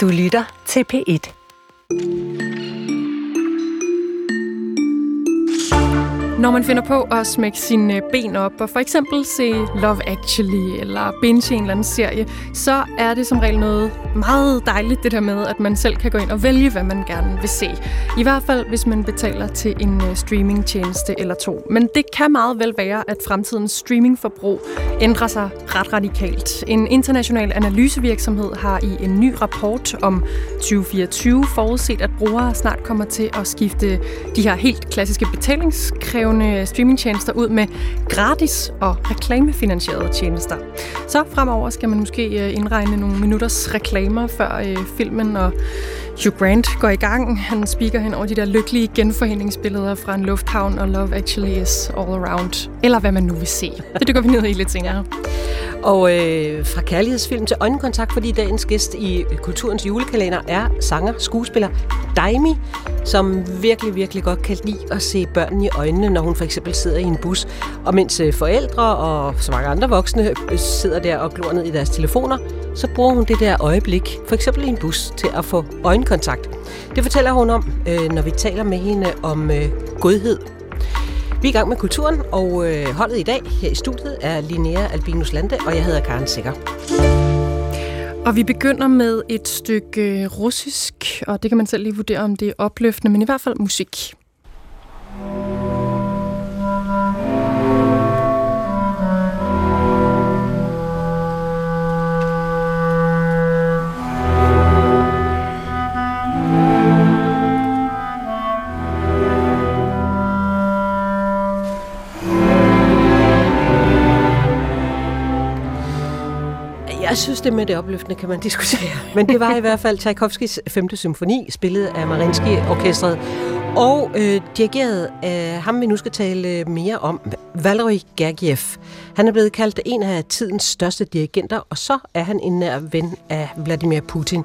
Du lytter til P1. Når man finder på at smække sine ben op og for eksempel se Love Actually eller binge en eller anden serie, så er det som regel noget meget dejligt det der med, at man selv kan gå ind og vælge, hvad man gerne vil se. I hvert fald, hvis man betaler til en øh, streamingtjeneste eller to. Men det kan meget vel være, at fremtidens streamingforbrug ændrer sig ret radikalt. En international analysevirksomhed har i en ny rapport om 2024 forudset, at brugere snart kommer til at skifte de her helt klassiske betalingskrævende krævende streamingtjenester ud med gratis og reklamefinansierede tjenester. Så fremover skal man måske øh, indregne nogle minutters reklamer før øh, filmen og Hugh Grant går i gang. Han speaker hen over de der lykkelige genforeningsbilleder fra en lufthavn, og Love Actually is all around. Eller hvad man nu vil se. Det dykker vi ned i lidt senere. Og øh, fra kærlighedsfilm til øjenkontakt, fordi dagens gæst i Kulturens julekalender er sanger, skuespiller Daimi, som virkelig, virkelig godt kan lide at se børnene i øjnene, når hun for eksempel sidder i en bus. Og mens øh, forældre og så mange andre voksne øh, sidder der og glor ned i deres telefoner, så bruger hun det der øjeblik, for eksempel i en bus, til at få øjenkontakt. Det fortæller hun om, øh, når vi taler med hende om øh, godhed vi er i gang med kulturen, og øh, holdet i dag her i studiet er Linnea Albinus Lande, og jeg hedder Karen Sikker. Og vi begynder med et stykke øh, russisk, og det kan man selv lige vurdere, om det er opløftende, men i hvert fald musik. Jeg synes, det med det opløftende kan man diskutere. Men det var i hvert fald Tchaikovskis 5. symfoni, spillet af Marinsky-orkestret, og øh, dirigeret af ham, vi nu skal tale mere om, Valery Gergiev. Han er blevet kaldt en af tidens største dirigenter, og så er han en nær ven af Vladimir Putin.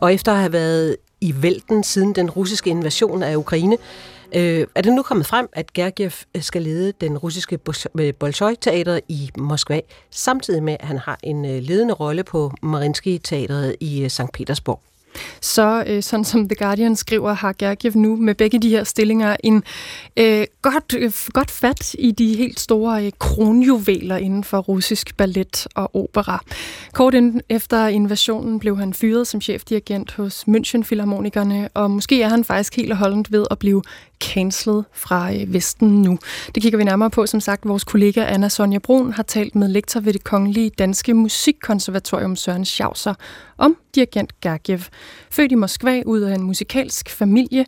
Og efter at have været i vælten siden den russiske invasion af Ukraine, Øh, er det nu kommet frem, at Gergiev øh, skal lede den russiske Bolshoi-teater øh, i Moskva, samtidig med, at han har en øh, ledende rolle på Marinsky-teateret i St. Petersborg? så øh, sådan som The Guardian skriver, har Gergiev nu med begge de her stillinger en øh, godt, øh, godt fat i de helt store øh, kronjuveler inden for russisk ballet og opera. Kort inden efter invasionen blev han fyret som chefdirigent hos München Philharmonikerne, og måske er han faktisk helt og holdent ved at blive cancelled fra øh, Vesten nu. Det kigger vi nærmere på. Som sagt, vores kollega Anna Sonja Brun har talt med lektor ved det Kongelige Danske Musikkonservatorium Søren Schauser om dirigent Gergiev. Født i Moskva ud af en musikalsk familie.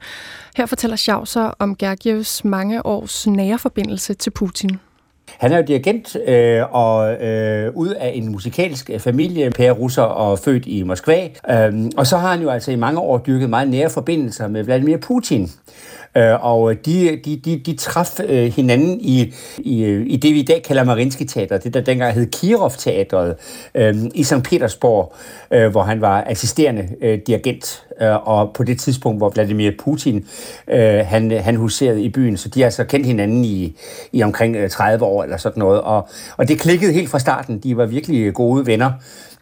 Her fortæller Schauser om Gergievs mange års nære forbindelse til Putin. Han er jo dirigent øh, og øh, ud af en musikalsk øh, familie, Per Russer og født i Moskva. Øh, og så har han jo altså i mange år dyrket meget nære forbindelser med Vladimir Putin. Øh, og de, de, de, de traf øh, hinanden i, i, i det, vi i dag kalder Marinsky Teater, det der dengang hed Kirov Teatret øh, i St. Petersborg, øh, hvor han var assisterende dirigent, og på det tidspunkt, hvor Vladimir Putin han, han huserede i byen, så de har altså kendt hinanden i, i omkring 30 år eller sådan noget, og, og det klikkede helt fra starten, de var virkelig gode venner.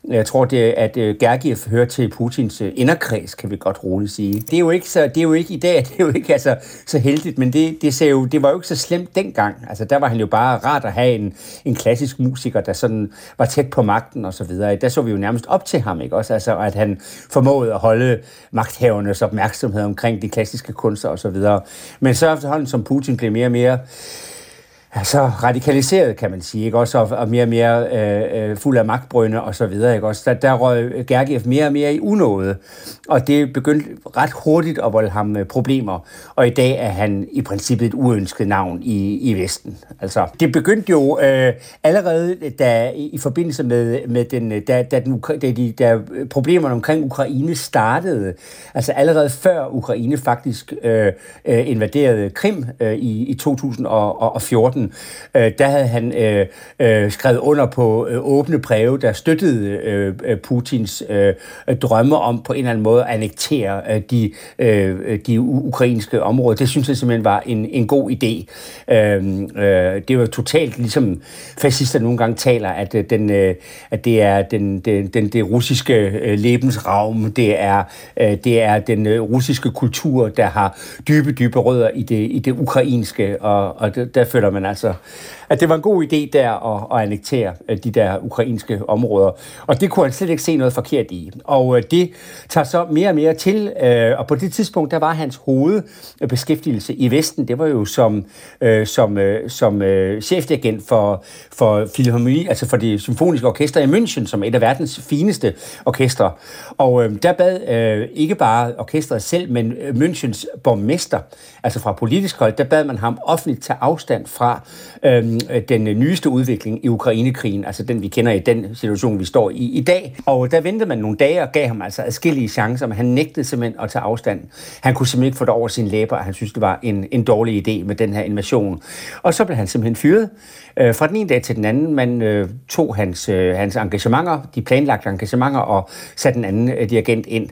Øh, jeg tror, det, at øh, Gergiev hører til Putins øh, inderkreds, kan vi godt roligt sige. Det er jo ikke, så, det er jo ikke i dag, det er jo ikke altså, så heldigt, men det, det, ser jo, det var jo ikke så slemt dengang. Altså, der var han jo bare rart at have en, en klassisk musiker, der sådan var tæt på magten og så videre. Der så vi jo nærmest op til ham, ikke også? Altså, at han formåede at holde magthavernes opmærksomhed omkring de klassiske kunster og så videre. Men så efterhånden, som Putin blev mere og mere så radikaliseret, kan man sige, ikke? Også, og, og mere og mere øh, øh, fuld af magtbrønde og så videre, ikke? Også, der, der røg Gergiev mere og mere i unåde, og det begyndte ret hurtigt at volde ham øh, problemer, og i dag er han i princippet et uønsket navn i, i Vesten. Altså, det begyndte jo øh, allerede da, i, i forbindelse med, med den, øh, da, da, den, da, de, da øh, problemerne omkring Ukraine startede, altså allerede før Ukraine faktisk øh, øh, invaderede Krim øh, i, i 2014, 14, øh, der havde han øh, øh, skrevet under på øh, åbne breve, der støttede øh, Putins øh, drømme om på en eller anden måde at annektere øh, de, øh, de ukrainske områder. Det synes jeg simpelthen var en, en god idé. Øh, øh, det var totalt ligesom fascister nogle gange taler, at, øh, den, øh, at det er den, den, den, det russiske øh, lebensraum, det er, øh, det er den øh, russiske kultur, der har dybe, dybe rødder i det, i det ukrainske, og, og der, der føler man altså, at det var en god idé der at, at annektere øh, de der ukrainske områder. Og det kunne han slet ikke se noget forkert i. Og øh, det tager så mere og mere til, øh, og på det tidspunkt, der var hans hovedbeskæftigelse i Vesten, det var jo som, som, som chefdirigent for, for Philharmonie, altså for det symfoniske orkester i München, som er et af verdens fineste orkestre. Og der bad ikke bare orkestret selv, men Münchens borgmester, altså fra politisk hold, der bad man ham offentligt tage afstand fra øh, Øh, den nyeste udvikling i Ukrainekrigen, altså den vi kender i den situation, vi står i i dag. Og der ventede man nogle dage og gav ham altså adskillige chancer, men han nægtede simpelthen at tage afstand. Han kunne simpelthen ikke få det over sin læber, og han synes, det var en, en dårlig idé med den her invasion. Og så blev han simpelthen fyret. Øh, fra den ene dag til den anden, man øh, tog hans, øh, hans engagementer, de planlagte engagementer, og satte en anden øh, dirigent ind.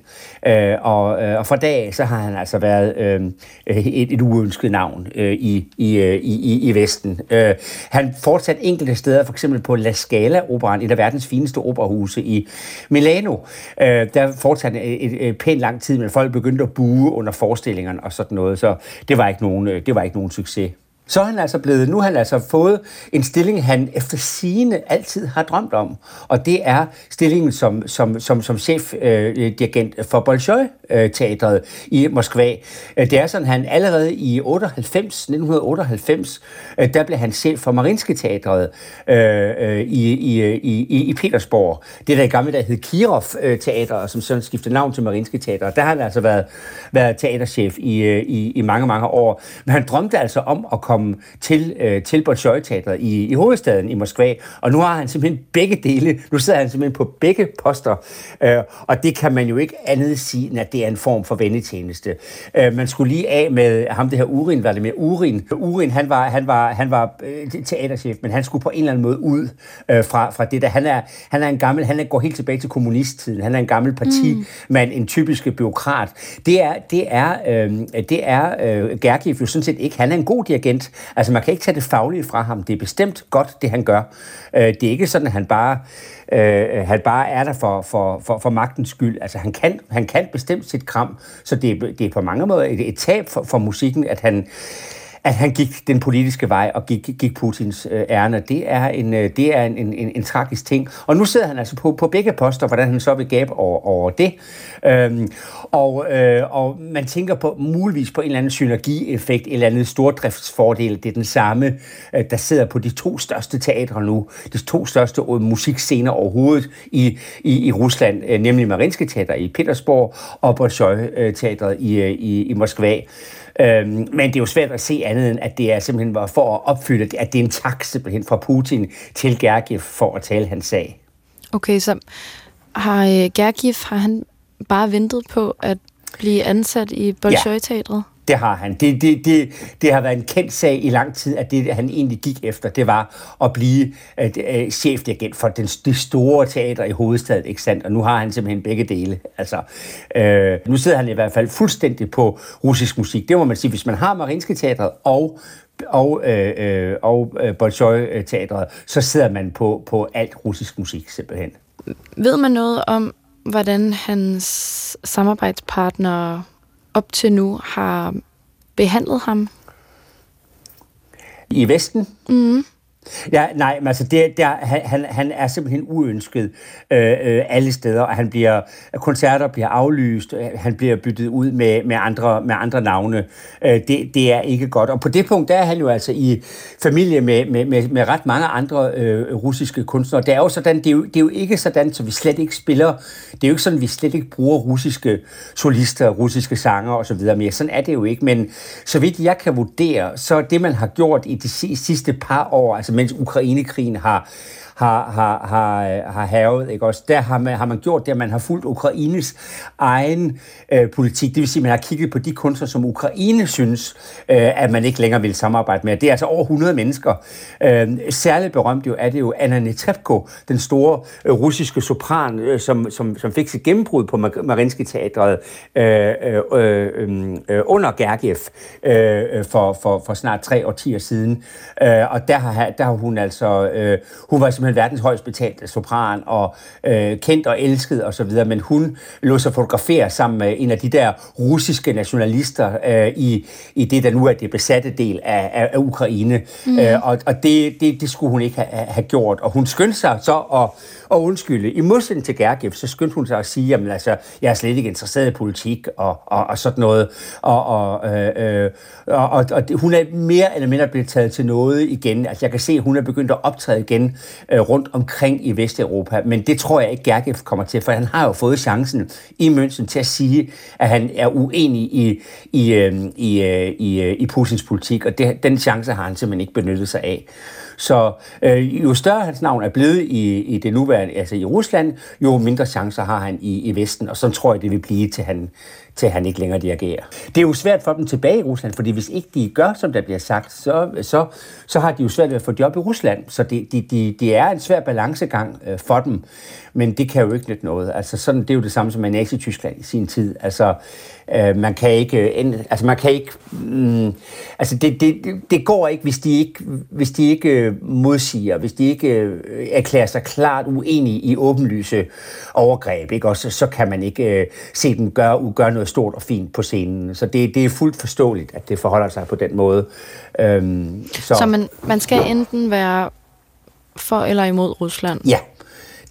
Øh, og, øh, og fra dag så har han altså været øh, et, et uønsket navn øh, i, i, øh, i, i Vesten. Øh, han fortsatte enkelte steder, for eksempel på La Scala-operan, et af verdens fineste operahuse i Milano. Øh, der fortsatte øh, et, et, et pænt lang tid, men folk begyndte at bue under forestillingerne og sådan noget, så det var ikke nogen, øh, det var ikke nogen succes så er han altså blevet, nu har han altså fået en stilling, han efter sigende altid har drømt om. Og det er stillingen som, som, som, som chefdirigent øh, for Bolshoi-teatret i Moskva. Øh, det er sådan, han allerede i 98, 1998, øh, der blev han chef for Marinske-teatret øh, øh i, i, i, i Petersborg. Det der i gamle dage hed Kirov-teatret, som sådan skiftede navn til Marinske-teatret. Der har han altså været, været teaterchef i, øh, i, i mange, mange år. Men han drømte altså om at komme komme til, øh, til Bolshoi-teatret i, i hovedstaden i Moskva. Og nu har han simpelthen begge dele. Nu sidder han simpelthen på begge poster. Øh, og det kan man jo ikke andet sige, end at det er en form for vendetjeneste. Øh, man skulle lige af med ham, det her Urin, var det med Urin. Urin, han var, han var, han var øh, teaterchef, men han skulle på en eller anden måde ud øh, fra, fra det der. Han er, han er en gammel, han går helt tilbage til kommunisttiden. Han er en gammel partimand, mm. en typisk byråkrat. Det er, det er, øh, det er øh, Gergiev jo sådan set ikke. Han er en god dirigent, Altså man kan ikke tage det faglige fra ham. Det er bestemt godt, det han gør. Øh, det er ikke sådan, at han bare, øh, han bare er der for, for, for, for magtens skyld. Altså han kan, han kan bestemt sit kram, så det, er, det er på mange måder et, et tab for, for musikken, at han at han gik den politiske vej og gik, gik Putins øh, ærne. Det er, en, øh, det er en, en, en, en tragisk ting. Og nu sidder han altså på, på begge poster, hvordan han så vil gabe over, over det. Øhm, og, øh, og man tænker på muligvis på en eller anden synergieffekt, en eller anden stordriftsfordel. Det er den samme, øh, der sidder på de to største teatre nu, de to største øh, musikscener overhovedet i, i, i Rusland, øh, nemlig Marinske Teater i Petersborg og Bolshoi-teatret øh, i, øh, i, i Moskva. Øhm, men det er jo svært at se andet end, at det er simpelthen var for at opfylde, at det er en tak simpelthen fra Putin til Gergiev for at tale hans sag. Okay, så har øh, Gergiev, har han bare ventet på at blive ansat i Bolshoi-teatret? Det har han. Det, det, det, det har været en kendt sag i lang tid, at det, han egentlig gik efter, det var at blive uh, chefdirigent for den, det store teater i hovedstaden, ikke sandt? Og nu har han simpelthen begge dele. Altså, øh, nu sidder han i hvert fald fuldstændig på russisk musik. Det må man sige, hvis man har Marinske Teatret og og, øh, øh, og øh, Bolshoi-teatret, så sidder man på, på alt russisk musik simpelthen. Ved man noget om, hvordan hans samarbejdspartnere op til nu har behandlet ham? I Vesten? Mm. Ja, nej, men altså, det, der, han, han er simpelthen uønsket øh, øh, alle steder, og han bliver, koncerter bliver aflyst, øh, han bliver byttet ud med, med, andre, med andre navne. Øh, det, det er ikke godt. Og på det punkt, der er han jo altså i familie med, med, med, med ret mange andre øh, russiske kunstnere. Det er jo sådan, det er jo, det er jo ikke sådan, så vi slet ikke spiller, det er jo ikke sådan, vi slet ikke bruger russiske solister, russiske sanger osv. mere. Sådan er det jo ikke, men så vidt jeg kan vurdere, så det, man har gjort i de sidste par år, altså mens Ukrainekrigen har, har, har, har, har havet. Ikke? Også der har man, har man gjort det, at man har fulgt Ukraines egen øh, politik. Det vil sige, at man har kigget på de kunstnere, som Ukraine synes, øh, at man ikke længere vil samarbejde med. Det er altså over 100 mennesker. Øh, særligt berømt jo er det jo Anna Netrebko, den store øh, russiske sopran, øh, som, som, som fik sit gennembrud på Marinsky-teatret øh, øh, øh, øh, under Gergiev øh, for, for, for snart tre årtier siden. Øh, og der har, der har hun altså, øh, hun var simpelthen verdens højst betalte sopran, og øh, kendt og elsket osv., men hun lå sig fotografere sammen med en af de der russiske nationalister øh, i, i det, der nu er det besatte del af, af, af Ukraine. Mm. Øh, og og det, det, det skulle hun ikke have, have gjort. Og hun skyndte sig så at og undskylde. I modsætning til Gergiev, så skyndte hun sig at sige, jamen altså, jeg er slet ikke interesseret i politik og, og, og sådan noget. Og, og, øh, øh, og, og, og hun er mere eller mindre blevet taget til noget igen. Altså, jeg kan se, at hun er begyndt at optræde igen øh, rundt omkring i Vesteuropa, men det tror jeg ikke, Gergiev kommer til, for han har jo fået chancen i München til at sige, at han er uenig i, i, øh, i, øh, i, øh, i Putins politik, og det, den chance har han simpelthen ikke benyttet sig af. Så øh, jo større hans navn er blevet i, i det nuværende, altså i Rusland, jo mindre chancer har han i, i Vesten, og så tror jeg, det vil blive til han, til han ikke længere dirigerer. Det er jo svært for dem tilbage i Rusland, fordi hvis ikke de gør, som der bliver sagt, så, så, så har de jo svært ved at få job i Rusland. Så det de, de, de er en svær balancegang øh, for dem, men det kan jo ikke nytte noget. Altså sådan, det er jo det samme som med Nazi-Tyskland i sin tid. Altså, øh, man kan ikke, øh, altså man kan ikke, mm, altså det, det, det går ikke, hvis de ikke, hvis de ikke øh, modsiger, hvis de ikke øh, erklærer sig klart uenige i åbenlyse overgreb, ikke? Også, så kan man ikke øh, se dem gøre, gøre noget stort og fint på scenen. Så det, det er fuldt forståeligt, at det forholder sig på den måde. Øhm, så så man, man skal enten være for eller imod Rusland? Ja,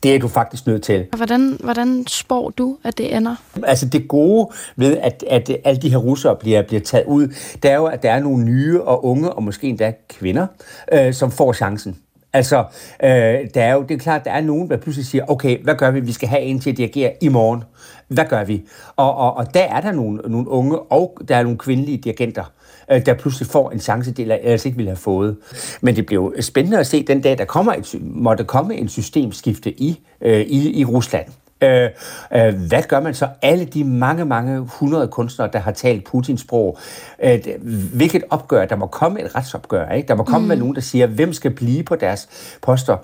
det er du faktisk nødt til. Hvordan, hvordan spår du, at det ender? Altså det gode ved, at, at alle de her russere bliver, bliver taget ud, det er jo, at der er nogle nye og unge, og måske endda kvinder, øh, som får chancen. Altså, øh, der er jo, det er klart, der er nogen, der pludselig siger, okay, hvad gør vi? Vi skal have en til at dirigere i morgen. Hvad gør vi? Og, og, og der er der nogle, nogle unge, og der er nogle kvindelige dirigenter, øh, der pludselig får en chance, de ellers ikke ville have fået. Men det blev spændende at se den dag, der kommer et, måtte komme en systemskifte i, øh, i, i Rusland. Øh, øh, hvad gør man så? Alle de mange, mange hundrede kunstnere, der har talt Putins sprog. Øh, hvilket opgør? Der må komme et retsopgør. Ikke? Der må komme mm. med nogen, der siger, hvem skal blive på deres poster.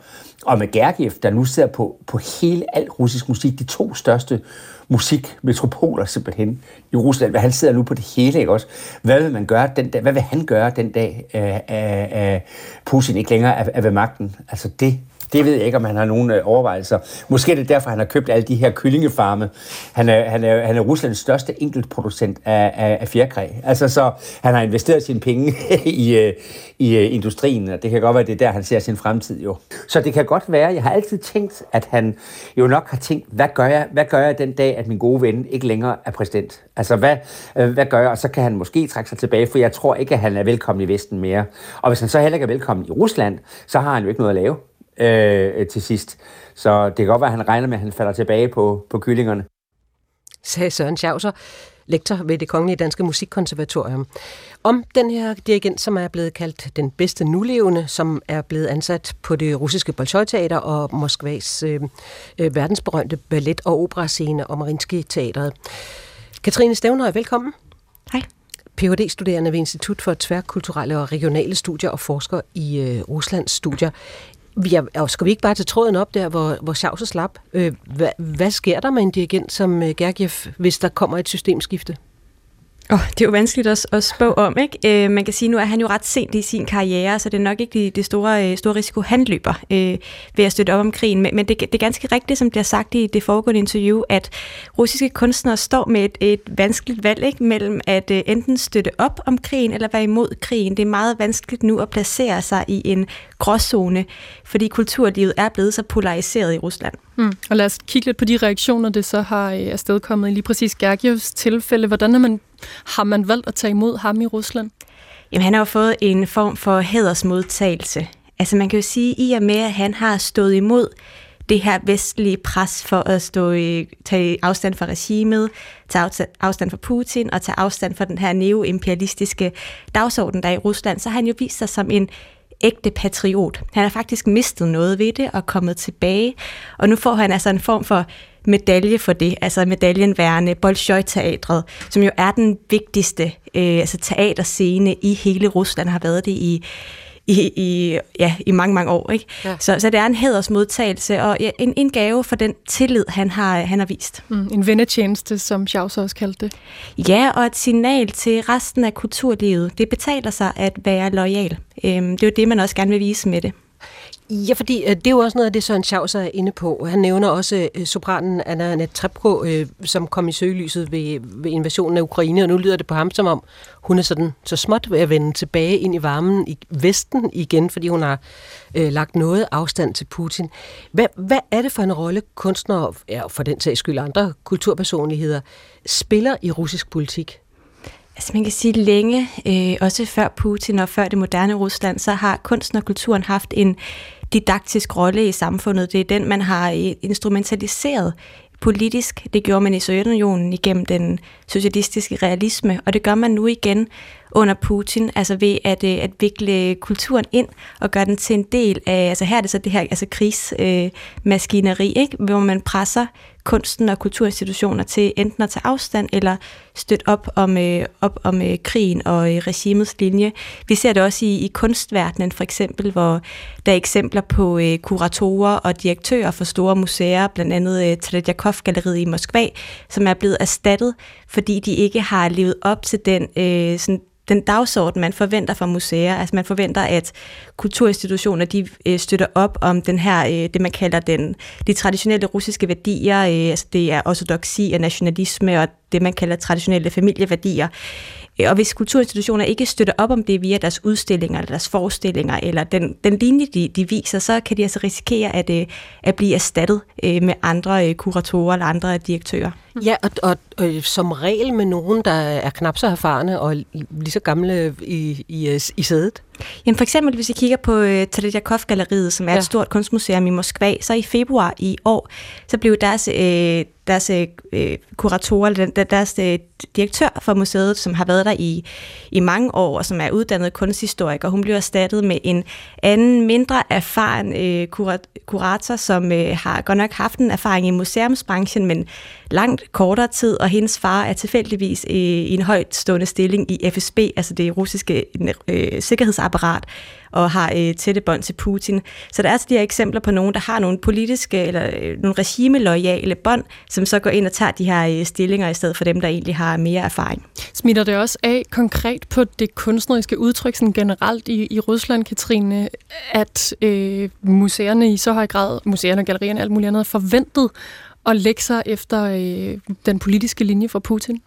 Og med Gergiev, der nu sidder på, på hele al russisk musik, de to største musikmetropoler simpelthen i Rusland. Han sidder nu på det hele, ikke også? Hvad vil man gøre den dag? Hvad vil han gøre den dag, øh, øh, øh Putin ikke længere er, er ved magten? Altså det det ved jeg ikke, om han har nogen øh, overvejelser. Måske er det derfor, han har købt alle de her kyllingefarme. Han er, han er, han er Ruslands største enkeltproducent af, af, af fjerkræ. Altså, så han har investeret sine penge i, øh, i øh, industrien, og det kan godt være, det er der, han ser sin fremtid jo. Så det kan godt være, jeg har altid tænkt, at han jo nok har tænkt, hvad gør jeg, hvad gør jeg den dag, at min gode ven ikke længere er præsident? Altså, hvad, øh, hvad gør jeg? Og så kan han måske trække sig tilbage, for jeg tror ikke, at han er velkommen i Vesten mere. Og hvis han så heller ikke er velkommen i Rusland, så har han jo ikke noget at lave øh, til sidst. Så det kan godt være, at han regner med, at han falder tilbage på, på kyllingerne. Sagde Søren Schauser, lektor ved det Kongelige Danske Musikkonservatorium, om den her dirigent, som er blevet kaldt den bedste nulevende, som er blevet ansat på det russiske Bolshoi-teater og Moskvas øh, øh, verdensberømte ballet- og operascene og Marinsky-teatret. Katrine Stævnhøj, velkommen. Hej. Ph.D.-studerende ved Institut for Tværkulturelle og Regionale Studier og forsker i øh, Ruslands studier. Vi og skal vi ikke bare til tråden op der, hvor, hvor Schauser slap? Øh, hvad, hvad sker der med en dirigent som øh, Gergiev, hvis der kommer et systemskifte? Oh, det er jo vanskeligt at, at spå om, ikke? Øh, man kan sige, nu er han jo ret sent i sin karriere, så det er nok ikke det, det store, øh, store risiko, han løber øh, ved at støtte op om krigen. Men, men det, det er ganske rigtigt, som det er sagt i det foregående interview, at russiske kunstnere står med et, et vanskeligt valg ikke? mellem at øh, enten støtte op om krigen eller være imod krigen. Det er meget vanskeligt nu at placere sig i en gråzone, fordi kulturlivet er blevet så polariseret i Rusland. Mm. Og lad os kigge lidt på de reaktioner, det så har øh, afstedkommet i lige præcis Gergievs tilfælde. Hvordan er man, har man valgt at tage imod ham i Rusland? Jamen, han har jo fået en form for hædersmodtagelse. Altså man kan jo sige, i og med, at han har stået imod det her vestlige pres for at stå i, tage afstand fra regimet, tage afstand fra Putin og tage afstand fra den her neoimperialistiske dagsorden, der er i Rusland, så har han jo vist sig som en ægte patriot. Han har faktisk mistet noget ved det og kommet tilbage, og nu får han altså en form for medalje for det, altså medaljen værende Bolshoi-teatret, som jo er den vigtigste øh, altså teaterscene i hele Rusland, har været det i i, i, ja, i mange, mange år. Ikke? Ja. Så, så det er en hædersmodtagelse og ja, en, en gave for den tillid, han har, han har vist. Mm, en vennetjeneste, som Schaus også kaldte det. Ja, og et signal til resten af kulturlivet. Det betaler sig at være lojal. Øhm, det er jo det, man også gerne vil vise med det. Ja, fordi øh, det er jo også noget af det, Søren Schaus er inde på. Han nævner også øh, sopranen Anna Netrebko, øh, som kom i søgelyset ved, ved invasionen af Ukraine, og nu lyder det på ham som om, hun er sådan så småt ved at vende tilbage ind i varmen i Vesten igen, fordi hun har øh, lagt noget afstand til Putin. Hvad, hvad er det for en rolle kunstnere, ja, for den sags skyld andre kulturpersonligheder, spiller i russisk politik? Altså man kan sige længe, øh, også før Putin og før det moderne Rusland, så har kunsten og kulturen haft en didaktisk rolle i samfundet. Det er den, man har øh, instrumentaliseret politisk. Det gjorde man i Sovjetunionen igennem den socialistiske realisme, og det gør man nu igen under Putin, altså ved at, øh, at vikle kulturen ind og gøre den til en del af, altså her er det så det her altså krigsmaskineri, øh, ikke? hvor man presser kunsten og kulturinstitutioner til enten at tage afstand eller støtte op om, øh, op om øh, krigen og øh, regimets linje. Vi ser det også i, i kunstverdenen for eksempel, hvor der er eksempler på øh, kuratorer og direktører for store museer, blandt andet øh, Tredjakov-galleriet i Moskva, som er blevet erstattet, fordi de ikke har levet op til den øh, sådan den dagsorden, man forventer fra museer. Altså man forventer, at kulturinstitutioner de øh, støtter op om den her, øh, det man kalder den, de traditionelle russiske værdier. Øh, altså det er ortodoksi og nationalisme og det, man kalder traditionelle familieværdier. Øh, og hvis kulturinstitutioner ikke støtter op om det via deres udstillinger, eller deres forestillinger, eller den, den linje, de, de viser, så kan de altså risikere at, øh, at blive erstattet øh, med andre kuratorer eller andre direktører. Ja, og, og, og som regel med nogen, der er knap så erfarne og lige så gamle i, i, i sædet. Jamen for eksempel, hvis I kigger på øh, Tredjakov-galleriet, som er ja. et stort kunstmuseum i Moskva, så i februar i år, så blev deres, uh, deres uh, kuratorer, eller deres uh, direktør for museet, som har været der i, i mange år, og som er uddannet kunsthistoriker, hun blev erstattet med en anden, mindre erfaren kurat, kurator, som uh, har godt nok haft en erfaring i museumsbranchen, men langt kortere tid, og hendes far er tilfældigvis i en højt stående stilling i FSB, altså det russiske øh, sikkerhedsapparat, og har øh, tætte bånd til Putin. Så der er altså de her eksempler på nogen, der har nogle politiske eller øh, nogle regimeloyale bånd, som så går ind og tager de her øh, stillinger i stedet for dem, der egentlig har mere erfaring. Smitter det også af konkret på det kunstneriske udtryk sådan generelt i, i Rusland, Katrine, at øh, museerne i så høj grad, museerne, gallerierne og alt muligt andet, forventet at lægge sig efter øh, den politiske linje fra Putin?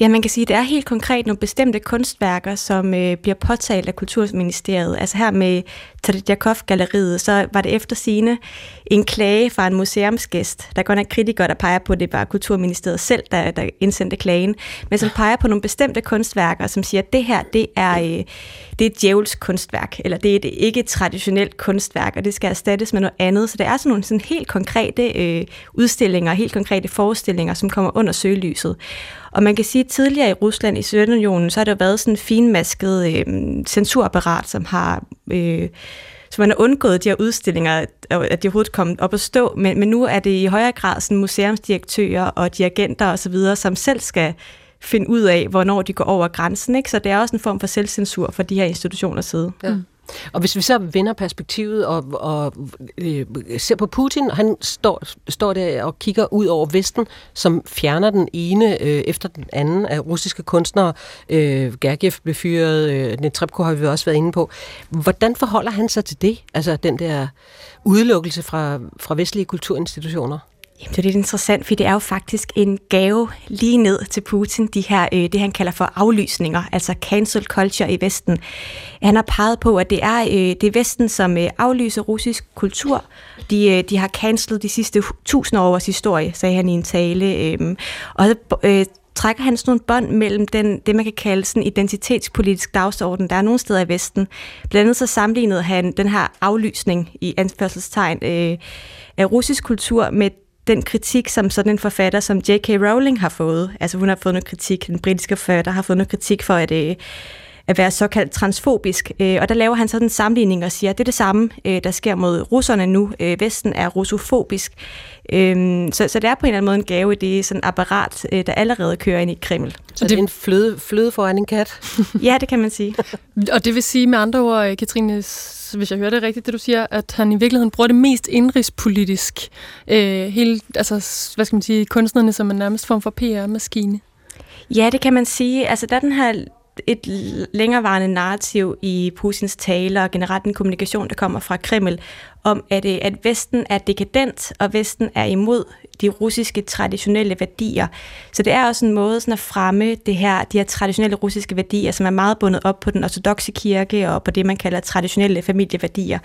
Ja, man kan sige, at det er helt konkret nogle bestemte kunstværker, som øh, bliver påtalt af Kulturministeriet. Altså her med Tredjakov-galleriet, så var det efter sine en klage fra en museumsgæst. Der går nok kritikere, der peger på, at det var Kulturministeriet selv, der, der indsendte klagen, men som peger på nogle bestemte kunstværker, som siger, at det her, det er, øh, det er et djævels kunstværk, eller det er et, ikke et traditionelt kunstværk, og det skal erstattes med noget andet. Så det er sådan nogle sådan helt konkrete øh, udstillinger, helt konkrete forestillinger, som kommer under søgelyset. Og man kan sige, at tidligere i Rusland, i Sovjetunionen, så har der været sådan en finmasket øh, censurapparat, som har... Øh, så man har undgået de her udstillinger, at de overhovedet kom op at stå, men, men nu er det i højere grad sådan museumsdirektører og dirigenter osv., som selv skal finde ud af, hvornår de går over grænsen. Ikke? Så det er også en form for selvcensur for de her institutioners side. Ja. Mm. Og hvis vi så vender perspektivet og, og øh, ser på Putin, han står, står der og kigger ud over Vesten, som fjerner den ene øh, efter den anden af russiske kunstnere. Øh, Gergiev blev fyret, øh, Netrebko har vi også været inde på. Hvordan forholder han sig til det? Altså den der udelukkelse fra, fra vestlige kulturinstitutioner? Jamen, det er lidt interessant, for det er jo faktisk en gave lige ned til Putin, de her, øh, det han kalder for aflysninger, altså cancel culture i Vesten. Han har peget på, at det er, øh, det er Vesten, som øh, aflyser russisk kultur. De, øh, de har cancelet de sidste tusind års historie, sagde han i en tale. Øh, og så øh, trækker han sådan nogle bånd mellem den, det, man kan kalde sådan identitetspolitisk dagsorden, der er nogle steder i Vesten. Blandt andet så sammenlignede han den her aflysning i anførselstegn øh, af russisk kultur med den kritik, som sådan en forfatter som J.K. Rowling har fået. Altså hun har fået noget kritik, den britiske forfatter har fået noget kritik for, at, øh, at være såkaldt transfobisk. Øh, og der laver han sådan en sammenligning og siger, at det er det samme, øh, der sker mod russerne nu. Øh, Vesten er russofobisk. Øh, så, så det er på en eller anden måde en gave i det sådan apparat, øh, der allerede kører ind i Kreml. Så det er en fløde, fløde foran en kat? ja, det kan man sige. og det vil sige med andre ord, Katrine, hvis jeg hører det rigtigt, det du siger, at han i virkeligheden bruger det mest indrigspolitisk. Øh, hele, altså, hvad skal man sige, kunstnerne som en nærmest form for PR-maskine. Ja, det kan man sige. Altså, der er den her et længerevarende narrativ i Putins taler og generelt en kommunikation, der kommer fra Kreml, om at, øh, at Vesten er dekadent, og Vesten er imod de russiske traditionelle værdier. Så det er også en måde sådan at fremme det her, de her traditionelle russiske værdier, som er meget bundet op på den ortodoxe kirke og på det, man kalder traditionelle familieværdier.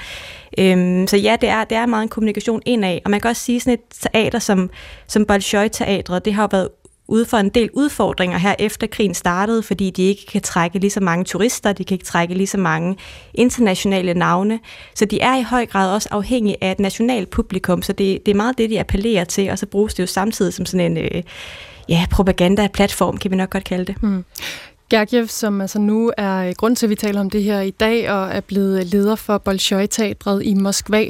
Øhm, så ja, det er, det er meget en kommunikation indad. Og man kan også sige, sådan et teater som, som Bolshoi-teatret, det har jo været ude for en del udfordringer her efter krigen startede, fordi de ikke kan trække lige så mange turister, de kan ikke trække lige så mange internationale navne. Så de er i høj grad også afhængige af et nationalt publikum, så det, det er meget det, de appellerer til, og så bruges det jo samtidig som sådan en øh, ja, propaganda-platform, kan vi nok godt kalde det. Mm. Gergiev, som altså nu er øh, grund til, at vi taler om det her i dag, og er blevet leder for Bolshoi-teatret i Moskva.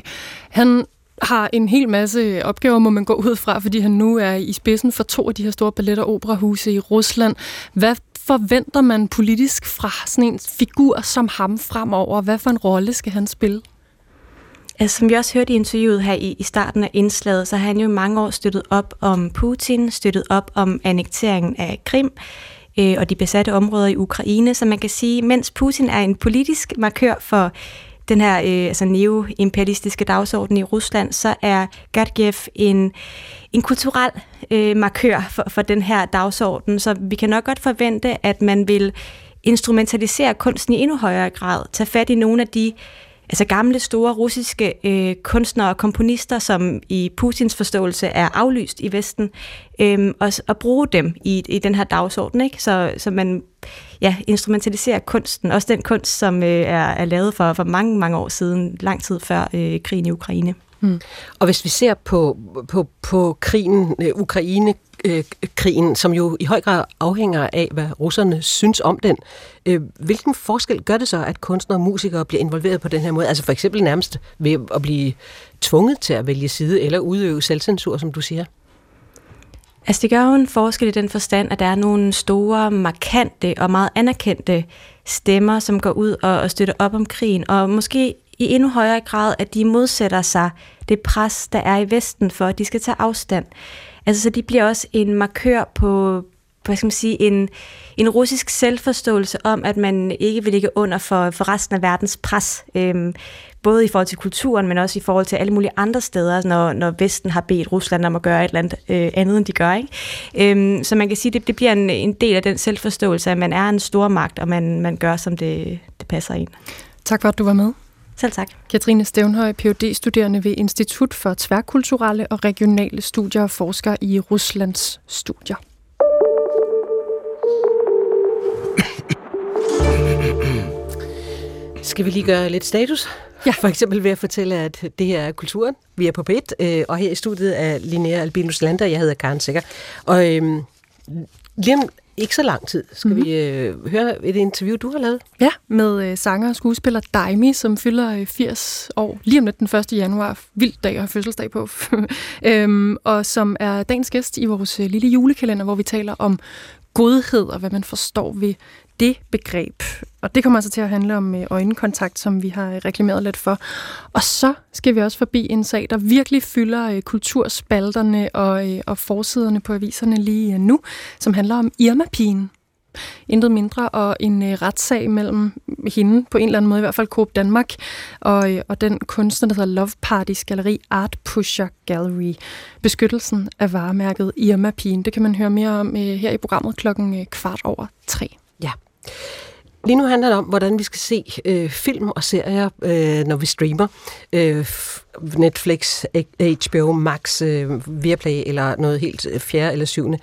Han har en hel masse opgaver, må man gå ud fra, fordi han nu er i spidsen for to af de her store ballet- og operahuse i Rusland. Hvad forventer man politisk fra sådan en figur som ham fremover? Hvad for en rolle skal han spille? Altså, som vi også hørte i interviewet her i, i starten af indslaget, så har han jo mange år støttet op om Putin, støttet op om annekteringen af Krim øh, og de besatte områder i Ukraine. Så man kan sige, mens Putin er en politisk markør for den her øh, altså neo-imperialistiske dagsorden i Rusland, så er Gurdjieff en, en kulturel øh, markør for, for den her dagsorden. Så vi kan nok godt forvente, at man vil instrumentalisere kunsten i endnu højere grad, tage fat i nogle af de altså gamle, store russiske øh, kunstnere og komponister, som i Putins forståelse er aflyst i Vesten, øh, og, og bruge dem i, i den her dagsorden, ikke? Så, så man ja, instrumentaliserer kunsten, også den kunst, som øh, er, er lavet for, for mange, mange år siden, lang tid før øh, krigen i Ukraine. Mm. Og hvis vi ser på, på, på krigen, øh, Ukraine, øh, krigen, som jo i høj grad afhænger af, hvad russerne synes om den. Øh, hvilken forskel gør det så, at kunstnere og musikere bliver involveret på den her måde? Altså for eksempel nærmest ved at blive tvunget til at vælge side eller udøve selvcensur, som du siger? Altså det gør jo en forskel i den forstand, at der er nogle store, markante og meget anerkendte stemmer, som går ud og, og støtter op om krigen, og måske i endnu højere grad, at de modsætter sig det pres, der er i Vesten for, at de skal tage afstand. Altså, så de bliver også en markør på, hvad skal man sige, en, en russisk selvforståelse om, at man ikke vil ligge under for, for resten af verdens pres. Øhm, både i forhold til kulturen, men også i forhold til alle mulige andre steder, når, når Vesten har bedt Rusland om at gøre et eller andet øh, andet, end de gør. Ikke? Øhm, så man kan sige, det, det bliver en, en del af den selvforståelse, at man er en stor magt, og man, man gør, som det, det passer ind. Tak for, at du var med. Selv tak. Katrine Stævnhøj, phd studerende ved Institut for Tværkulturelle og Regionale Studier og forsker i Ruslands studier. Skal vi lige gøre lidt status? Ja. For eksempel ved at fortælle, at det her er kulturen. Vi er på PET, øh, og her i studiet er Linnea Albinus Lander. Jeg hedder Karen Sikker. Og øhm, lige om ikke så lang tid skal mm-hmm. vi øh, høre et interview, du har lavet. Ja, med øh, sanger og skuespiller Daimi, som fylder øh, 80 år lige om lidt den 1. januar. Vild dag have fødselsdag på. øhm, og som er dagens gæst i vores øh, lille julekalender, hvor vi taler om godhed og hvad man forstår ved det begreb. Og det kommer altså til at handle om øh, øjenkontakt, som vi har øh, reklameret lidt for. Og så skal vi også forbi en sag, der virkelig fylder øh, kulturspalterne og, og forsiderne på aviserne lige nu, som handler om Irma-pigen. Intet mindre og en øh, retssag mellem hende, på en eller anden måde, i hvert fald Coop Danmark, og, øh, og den kunstner, der hedder Love Parties galleri Art Pusher Gallery. Beskyttelsen af varemærket Irma Pigen. Det kan man høre mere om øh, her i programmet klokken øh, kvart over tre. Ja. Lige nu handler det om, hvordan vi skal se øh, film og serier, øh, når vi streamer. Øh, Netflix, HBO Max, øh, Viaplay eller noget helt øh, fjerde eller syvende.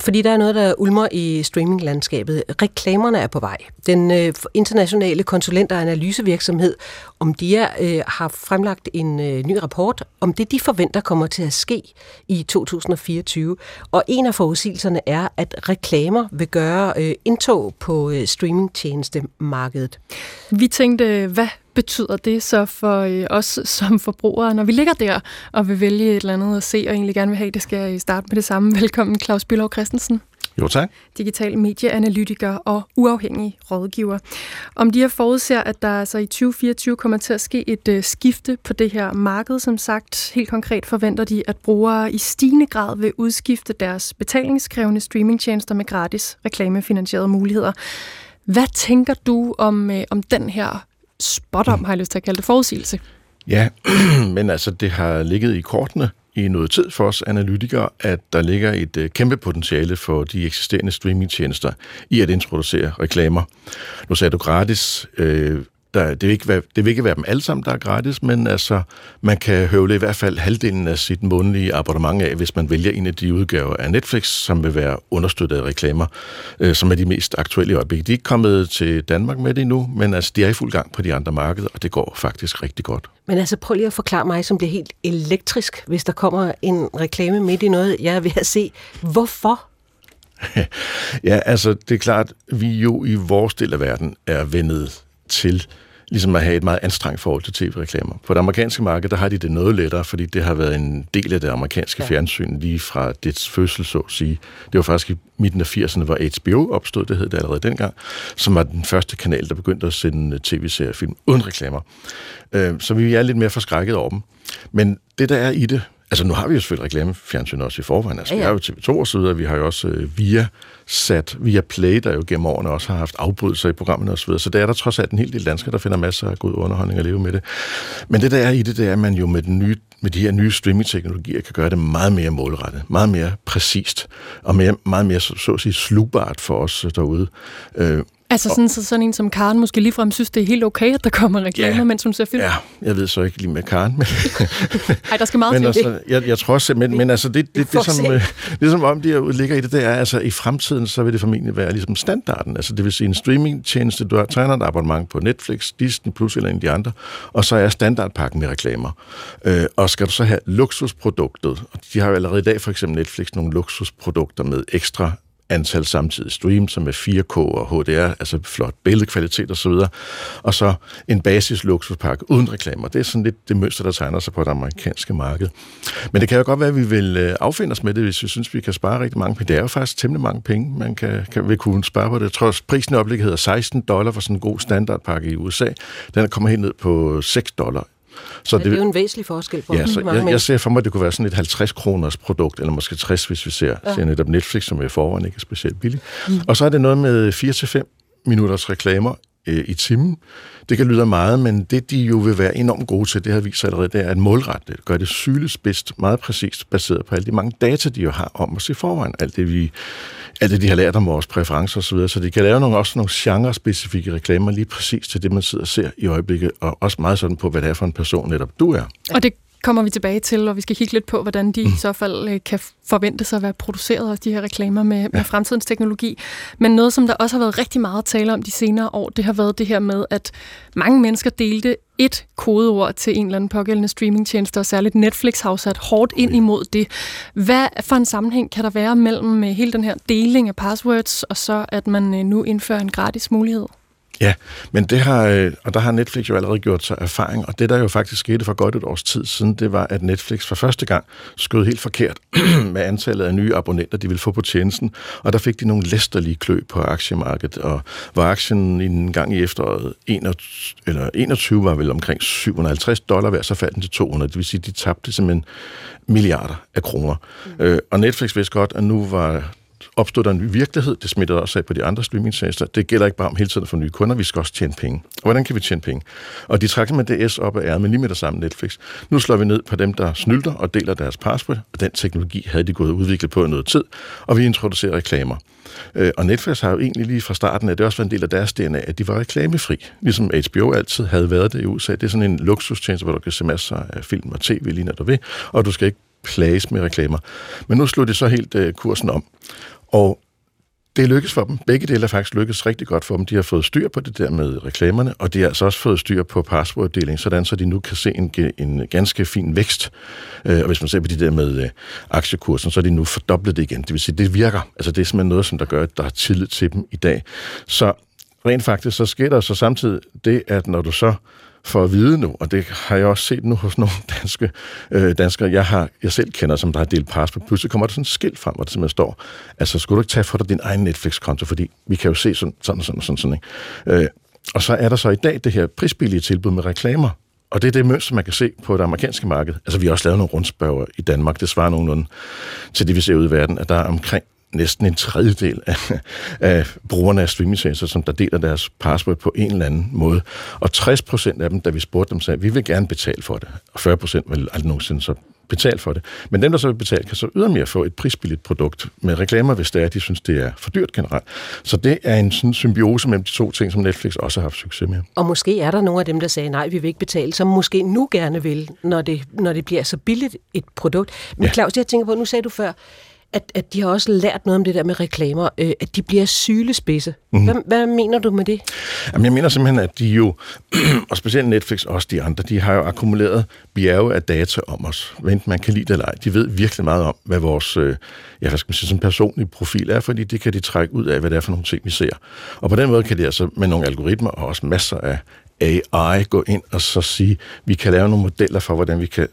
Fordi der er noget, der ulmer i streaminglandskabet. Reklamerne er på vej. Den øh, internationale konsulent- og analysevirksomhed, om de er, har fremlagt en ny rapport om det, de forventer kommer til at ske i 2024. Og en af forudsigelserne er, at reklamer vil gøre indtog på streamingtjenestemarkedet. Vi tænkte, hvad betyder det så for øh, os som forbrugere, når vi ligger der og vil vælge et eller andet at se, og egentlig gerne vil have, det skal starte med det samme. Velkommen, Claus Billov Christensen. Jo, tak. Digital medieanalytiker og uafhængig rådgiver. Om de her forudser, at der altså i 2024 kommer til at ske et uh, skifte på det her marked. Som sagt, helt konkret forventer de, at brugere i stigende grad vil udskifte deres betalingskrævende streamingtjenester med gratis reklamefinansierede muligheder. Hvad tænker du om, uh, om den her spot om, har jeg lyst til at kalde det, forudsigelse? Ja, men altså det har ligget i kortene i noget tid for os analytikere, at der ligger et øh, kæmpe potentiale for de eksisterende streamingtjenester i at introducere reklamer. Nu sagde du gratis. Øh, der, det, vil ikke være, det vil ikke være dem alle sammen, der er gratis, men altså, man kan høvle i hvert fald halvdelen af sit månedlige abonnement af, hvis man vælger en af de udgaver af Netflix, som vil være understøttet af reklamer, øh, som er de mest aktuelle i øjeblikket. De er ikke kommet til Danmark med det endnu, men altså, de er i fuld gang på de andre markeder, og det går faktisk rigtig godt. Men altså, prøv lige at forklare mig, som bliver helt elektrisk, hvis der kommer en reklame midt i noget, jeg er ved at se. Hvorfor? ja, altså, det er klart, vi jo i vores del af verden er vendet til ligesom at have et meget anstrengt forhold til tv-reklamer. På det amerikanske marked, der har de det noget lettere, fordi det har været en del af det amerikanske ja. fjernsyn lige fra dets fødsel, så at sige. Det var faktisk i midten af 80'erne, hvor HBO opstod, det hed det allerede dengang, som var den første kanal, der begyndte at sende tv-seriefilm uden reklamer. Øh, så vi er lidt mere forskrækket over dem. Men det, der er i det, Altså, nu har vi jo selvfølgelig reklamefjernsyn også i forvejen. Altså, ja, ja. vi har jo TV2 og så videre. Vi har jo også øh, via sat, via Play, der jo gennem årene også har haft afbrydelser i programmerne og så videre. Så der er der trods alt en hel del danskere, der finder masser af god underholdning og leve med det. Men det, der er i det, det er, at man jo med, den nye, med de her nye streaming-teknologier kan gøre det meget mere målrettet, meget mere præcist, og mere, meget mere, så, så at sige, slugbart for os derude. Øh, Altså sådan, så sådan en som Karen måske ligefrem synes, det er helt okay, at der kommer reklamer, ja, mens hun ser film? Ja, jeg ved så ikke lige med Karen. Men Ej, der skal meget men til altså, jeg, jeg tror også, men, men altså, det, det, det, det, som, øh, det, som om de ligger i det, det er, altså i fremtiden, så vil det formentlig være ligesom standarden. Altså det vil sige en streamingtjeneste, du har tegnet et abonnement på Netflix, Disney Plus eller en af de andre, og så er standardpakken med reklamer. Øh, og skal du så have luksusproduktet, og de har jo allerede i dag for eksempel Netflix nogle luksusprodukter med ekstra antal samtidig stream, som er 4K og HDR, altså flot billedkvalitet osv., og, og så en basis luksuspakke uden reklamer. Det er sådan lidt det mønster, der tegner sig på det amerikanske marked. Men det kan jo godt være, at vi vil øh, affinde os med det, hvis vi synes, vi kan spare rigtig mange penge. Det er jo faktisk temmelig mange penge, man kan, kan vil kunne spare på det. Jeg tror, prisen i øjeblikket hedder 16 dollar for sådan en god standardpakke i USA. Den kommer helt ned på 6 dollar så det, det er jo en væsentlig forskel på ja, så jeg, jeg ser for mig, at det kunne være sådan et 50 kroners produkt, eller måske 60, hvis vi ser, ja. ser netop Netflix, som i forvejen ikke er specielt billig. Mm. Og så er det noget med 4-5 minutters reklamer øh, i timen. Det kan lyde meget, men det de jo vil være enormt gode til, det har vist sig allerede, det er at målrette det, gøre det syles bedst, meget præcist, baseret på alle de mange data, de jo har om os i forvejen. Alt det, vi, alt det, de har lært om vores præferencer osv., så de kan lave nogle, også nogle genre-specifikke reklamer lige præcis til det, man sidder og ser i øjeblikket, og også meget sådan på, hvad det er for en person netop du er. Og det kommer vi tilbage til, og vi skal kigge lidt på, hvordan de mm. i så fald øh, kan forvente sig at være produceret, også de her reklamer med, ja. med fremtidens teknologi. Men noget, som der også har været rigtig meget at tale om de senere år, det har været det her med, at mange mennesker delte et kodeord til en eller anden pågældende streamingtjeneste, og særligt Netflix har sat hårdt ind imod det. Hvad for en sammenhæng kan der være mellem øh, hele den her deling af passwords, og så at man øh, nu indfører en gratis mulighed? Ja, men det har, øh, og der har Netflix jo allerede gjort sig erfaring, og det der jo faktisk skete for godt et års tid siden, det var, at Netflix for første gang skød helt forkert med antallet af nye abonnenter, de ville få på tjenesten, og der fik de nogle læsterlige klø på aktiemarkedet, og hvor aktien en gang i efteråret 21, eller 21 var vel omkring 750 dollar værd, så faldt den til 200, det vil sige, de tabte simpelthen milliarder af kroner. Mm. Øh, og Netflix vidste godt, at nu var opstod der en ny virkelighed. Det smittede også af på de andre streamingtjenester. Det gælder ikke bare om hele tiden at få nye kunder, vi skal også tjene penge. Og hvordan kan vi tjene penge? Og de trækker med DS op af ærmet lige med det samme Netflix. Nu slår vi ned på dem, der snylder og deler deres password, og den teknologi havde de gået udviklet på i noget tid, og vi introducerer reklamer. Øh, og Netflix har jo egentlig lige fra starten, at det også var en del af deres DNA, at de var reklamefri. Ligesom HBO altid havde været det i USA. Det er sådan en luksustjeneste, hvor du kan se masser af film og tv lige når du vil, og du skal ikke plages med reklamer. Men nu slog det så helt øh, kursen om. Og det lykkes for dem. Begge dele er faktisk lykkes rigtig godt for dem. De har fået styr på det der med reklamerne, og de har altså også fået styr på passworddeling, sådan så de nu kan se en, en ganske fin vækst. Øh, og hvis man ser på de der med øh, aktiekursen, så er de nu fordoblet det igen. Det vil sige, det virker. Altså det er simpelthen noget, som der gør, at der er tillid til dem i dag. Så rent faktisk, så sker der så samtidig det, at når du så for at vide nu, og det har jeg også set nu hos nogle danske øh, danskere, jeg, har, jeg selv kender, som der har delt passport. Pludselig kommer der sådan et skilt frem, hvor det simpelthen står, altså skulle du ikke tage for dig din egen Netflix-konto, fordi vi kan jo se sådan, sådan, sådan, sådan, sådan ikke? Øh, og så er der så i dag det her prisbillige tilbud med reklamer, og det er det mønster, man kan se på det amerikanske marked. Altså, vi har også lavet nogle rundspørger i Danmark. Det svarer nogenlunde til det, vi ser ud i verden, at der er omkring næsten en tredjedel af, af brugerne af streamingtjenester, som der deler deres password på en eller anden måde. Og 60 procent af dem, da vi spurgte dem, sagde, at vi vil gerne betale for det. Og 40 procent vil aldrig nogensinde så betale for det. Men dem, der så vil betale, kan så ydermere få et prisbilligt produkt med reklamer, hvis det er, de synes, det er for dyrt generelt. Så det er en sådan symbiose mellem de to ting, som Netflix også har haft succes med. Og måske er der nogle af dem, der sagde, nej, vi vil ikke betale, som måske nu gerne vil, når det, når det bliver så billigt et produkt. Men ja. Claus, jeg tænker på, nu sagde du før, at, at de har også lært noget om det der med reklamer, øh, at de bliver sylespidse. Mm. Hvad, hvad mener du med det? Jamen, jeg mener simpelthen, at de jo, og specielt Netflix og også de andre, de har jo akkumuleret bjerge af data om os, hvad man kan lide det eller ej. De ved virkelig meget om, hvad vores øh, ja, hvad skal man sige, sådan personlig profil er, fordi det kan de trække ud af, hvad det er for nogle ting, vi ser. Og på den måde kan de altså med nogle algoritmer og også masser af AI gå ind og så sige, vi kan lave nogle modeller for, hvordan vi kan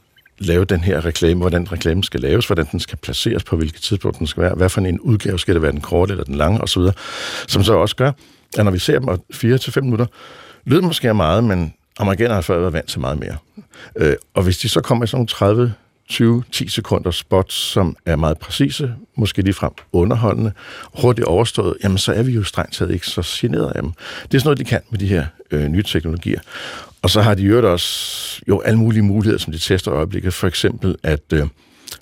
lave den her reklame, hvordan reklamen skal laves, hvordan den skal placeres, på hvilket tidspunkt den skal være, hvad for en udgave skal det være, den korte eller den lange osv., som så også gør, at når vi ser dem og 4 til fem minutter, lyder måske meget, men amerikanerne har før været vant til meget mere. Øh, og hvis de så kommer i sådan nogle 30 20-10 sekunder spots, som er meget præcise, måske ligefrem underholdende, hurtigt overstået, jamen så er vi jo strengt taget ikke så generet af dem. Det er sådan noget, de kan med de her øh, nye teknologier. Og så har de jo også jo alle mulige muligheder, som de tester i øjeblikket. For eksempel, at øh,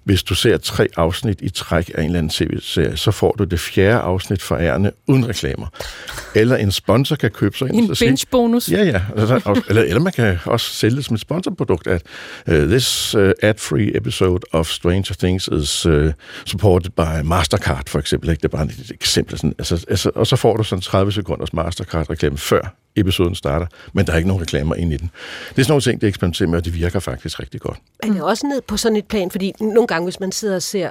hvis du ser tre afsnit i træk af en eller anden tv-serie, så får du det fjerde afsnit for ærende uden reklamer. Eller en sponsor kan købe sig En binge-bonus. Ja, ja. Eller, eller man kan også sælge det som et sponsorprodukt, at uh, this uh, ad-free episode of Stranger Things is uh, supported by Mastercard, for eksempel. Ikke? Det er bare et eksempel. Sådan. Altså, altså, og så får du sådan 30 sekunders Mastercard-reklame før episoden starter, men der er ikke nogen reklamer ind i den. Det er sådan nogle ting, det eksperimenterer med, og det virker faktisk rigtig godt. Er det også ned på sådan et plan? Fordi nogle gange, hvis man sidder og ser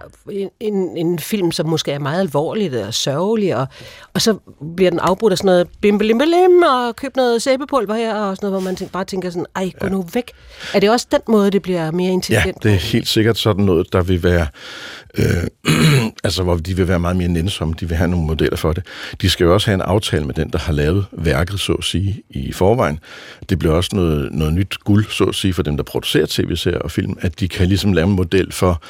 en, en film, som måske er meget alvorlig og sørgelig, og, og så bliver den afbrudt af sådan noget bim bim og køb noget sæbepulver her, og sådan noget, hvor man tænker, bare tænker sådan, ej, gå ja. nu væk. Er det også den måde, det bliver mere intelligent? Ja, det er helt sikkert sådan noget, der vil være Øh, altså, hvor de vil være meget mere nænsomme, de vil have nogle modeller for det. De skal jo også have en aftale med den, der har lavet værket, så sige, i forvejen. Det bliver også noget, noget nyt guld, så at sige, for dem, der producerer tv-serier og film, at de kan ligesom lave en model for,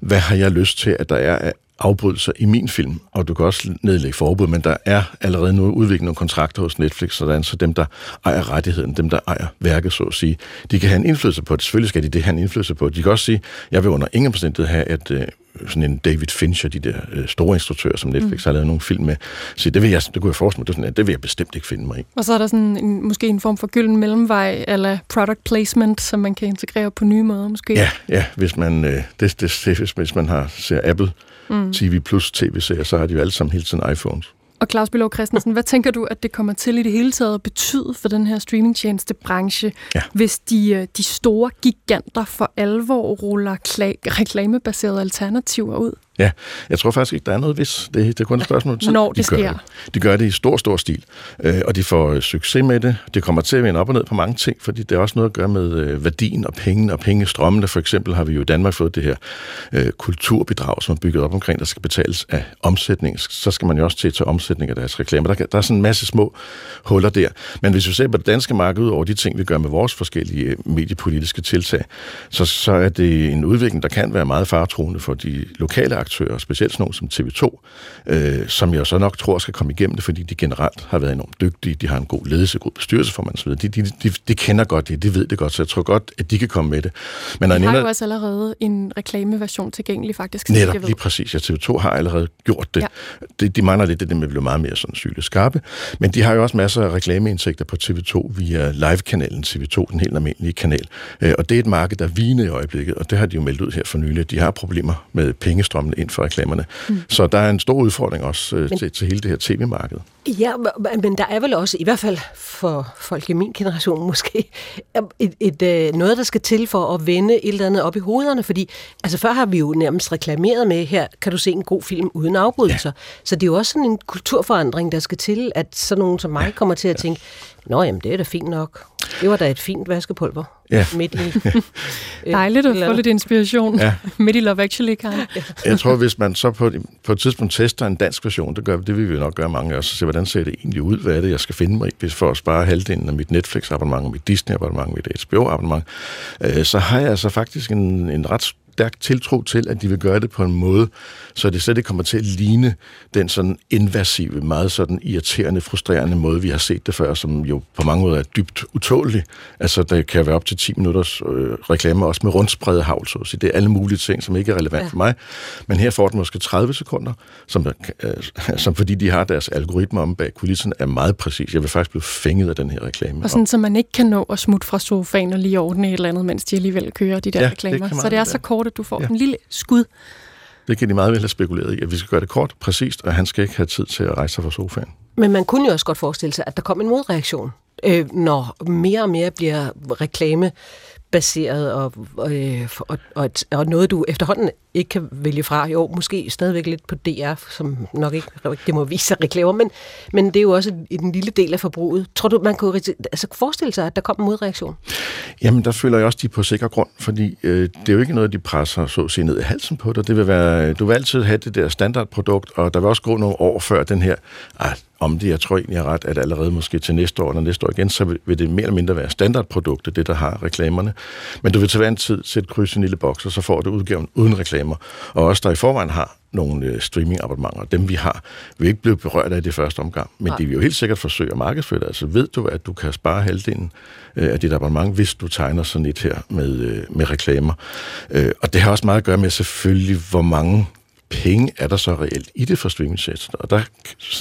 hvad har jeg lyst til, at der er af afbrydelser i min film, og du kan også nedlægge forbud, men der er allerede nu udviklet nogle kontrakter hos Netflix, sådan, så dem, der ejer rettigheden, dem, der ejer værket, så at sige, de kan have en indflydelse på det. Selvfølgelig skal de det have en indflydelse på det. De kan også sige, jeg vil under ingen omstændighed have, at øh, sådan en David Fincher, de der øh, store instruktører, som Netflix mm. har lavet nogle film med, så det vil jeg, det kunne jeg forestille mig, det, sådan, det vil jeg bestemt ikke finde mig i. Og så er der sådan en, måske en form for gylden mellemvej, eller product placement, som man kan integrere på nye måder, måske? Ja, ja hvis man, øh, det, det, det, hvis man har, ser Apple mm. TV Plus tv-serier, så har de jo alle sammen hele tiden iPhones. Og Claus Bilov Christensen, hvad tænker du, at det kommer til i det hele taget at betyde for den her streamingtjeneste branche, ja. hvis de, øh, de store giganter for alvor ruller reklamebaserede alternativer ud? Ja, jeg tror faktisk ikke, der er noget hvis. Det, det er kun et spørgsmål tid. Når det de sker. Det. De gør det i stor, stor stil, øh, og de får øh, succes med det. Det kommer til at vende op og ned på mange ting, fordi det er også noget at gøre med øh, værdien og pengene og pengestrømmene. For eksempel har vi jo i Danmark fået det her øh, kulturbidrag, som er bygget op omkring, der skal betales af omsætning. Så skal man jo også til at tage omsætning af deres reklamer. Der, der er sådan en masse små huller der. Men hvis vi ser på det danske marked ud over de ting, vi gør med vores forskellige øh, mediepolitiske tiltag, så, så er det en udvikling, der kan være meget fartroende for de lokale aktører, specielt sådan nogle som TV2, øh, som jeg så nok tror skal komme igennem det, fordi de generelt har været enormt dygtige, de har en god ledelse, god bestyrelsesformand osv. De, de, de, de kender godt det, de ved det godt, så jeg tror godt, at de kan komme med det. Men de har jo også allerede en reklameversion tilgængelig faktisk. Netop, lige præcis. Ja, TV2 har allerede gjort det. Ja. De, de mangler lidt det, det med at blive meget mere sådan syle skarpe, men de har jo også masser af reklameindtægter på TV2 via live-kanalen TV2, den helt almindelige kanal. Øh, og det er et marked, der viner i øjeblikket, og det har de jo meldt ud her for nylig. De har problemer med pengestrømmen ind for reklamerne. Mm. Så der er en stor udfordring også øh, men, til, til hele det her tv-marked. Ja, men der er vel også, i hvert fald for folk i min generation måske, et, et, øh, noget, der skal til for at vende et eller andet op i hovederne, fordi altså før har vi jo nærmest reklameret med, her kan du se en god film uden afbrydelser. Ja. Så det er jo også sådan en kulturforandring, der skal til, at sådan nogen som mig kommer til at tænke, Nå, jamen det er da fint nok. Det var da et fint vaskepulver. Ja. Midt i... Dejligt at få lidt inspiration ja. midt i Love Actually, Karen. Jeg tror, hvis man så på, på et tidspunkt tester en dansk version, det, gør, det vil vi nok gøre mange af os, se, hvordan ser det egentlig ud, hvad er det, jeg skal finde mig i, for at spare halvdelen af mit Netflix-abonnement, mit Disney-abonnement, mit HBO-abonnement, øh, så har jeg altså faktisk en, en ret stærk tiltro til, at de vil gøre det på en måde, så det slet ikke kommer til at ligne den sådan invasive, meget sådan irriterende, frustrerende måde, vi har set det før, som jo på mange måder er dybt utålig. Altså, der kan være op til 10 minutters øh, reklame, også med rundspredet havl, så Det er alle mulige ting, som ikke er relevant ja. for mig. Men her får den måske 30 sekunder, som, øh, som fordi de har deres algoritmer om bag kulissen, er meget præcis. Jeg vil faktisk blive fænget af den her reklame. Og sådan, så man ikke kan nå at smutte fra sofaen og lige ordne et eller andet, mens de alligevel kører de der ja, reklamer. Så det er så kort, at du får ja. en lille skud. Det kan de meget vel have spekuleret i, at vi skal gøre det kort, præcist, og han skal ikke have tid til at rejse sig fra sofaen. Men man kunne jo også godt forestille sig, at der kom en modreaktion, øh, når mere og mere bliver reklame baseret og, øh, og, og, og noget, du efterhånden ikke kan vælge fra. Jo, måske stadigvæk lidt på DR, som nok ikke det må vise sig reklamer, men, men det er jo også en lille del af forbruget. Tror du, man kunne altså forestille sig, at der kom en modreaktion? Jamen, der føler jeg også, de på sikker grund, fordi øh, det er jo ikke noget, de presser så at sige ned i halsen på dig. Det vil være, du vil altid have det der standardprodukt, og der vil også gå nogle år før den her, ah, om det, jeg tror egentlig er ret, at allerede måske til næste år eller næste år igen, så vil det mere eller mindre være standardproduktet, det der har reklamerne. Men du vil til hver en tid sætte kryds i en lille boks, og så får du udgaven uden reklamer. Og også der i forvejen har nogle øh, streamingabonnementer, dem vi har, vil ikke blive berørt af det første omgang. Men Nej. de vil jo helt sikkert forsøge at markedsføre det. Altså ved du, at du kan spare halvdelen øh, af dit abonnement, hvis du tegner sådan et her med, øh, med reklamer. Og det har også meget at gøre med selvfølgelig, hvor mange penge er der så reelt i det for streamingsektoren? Og der,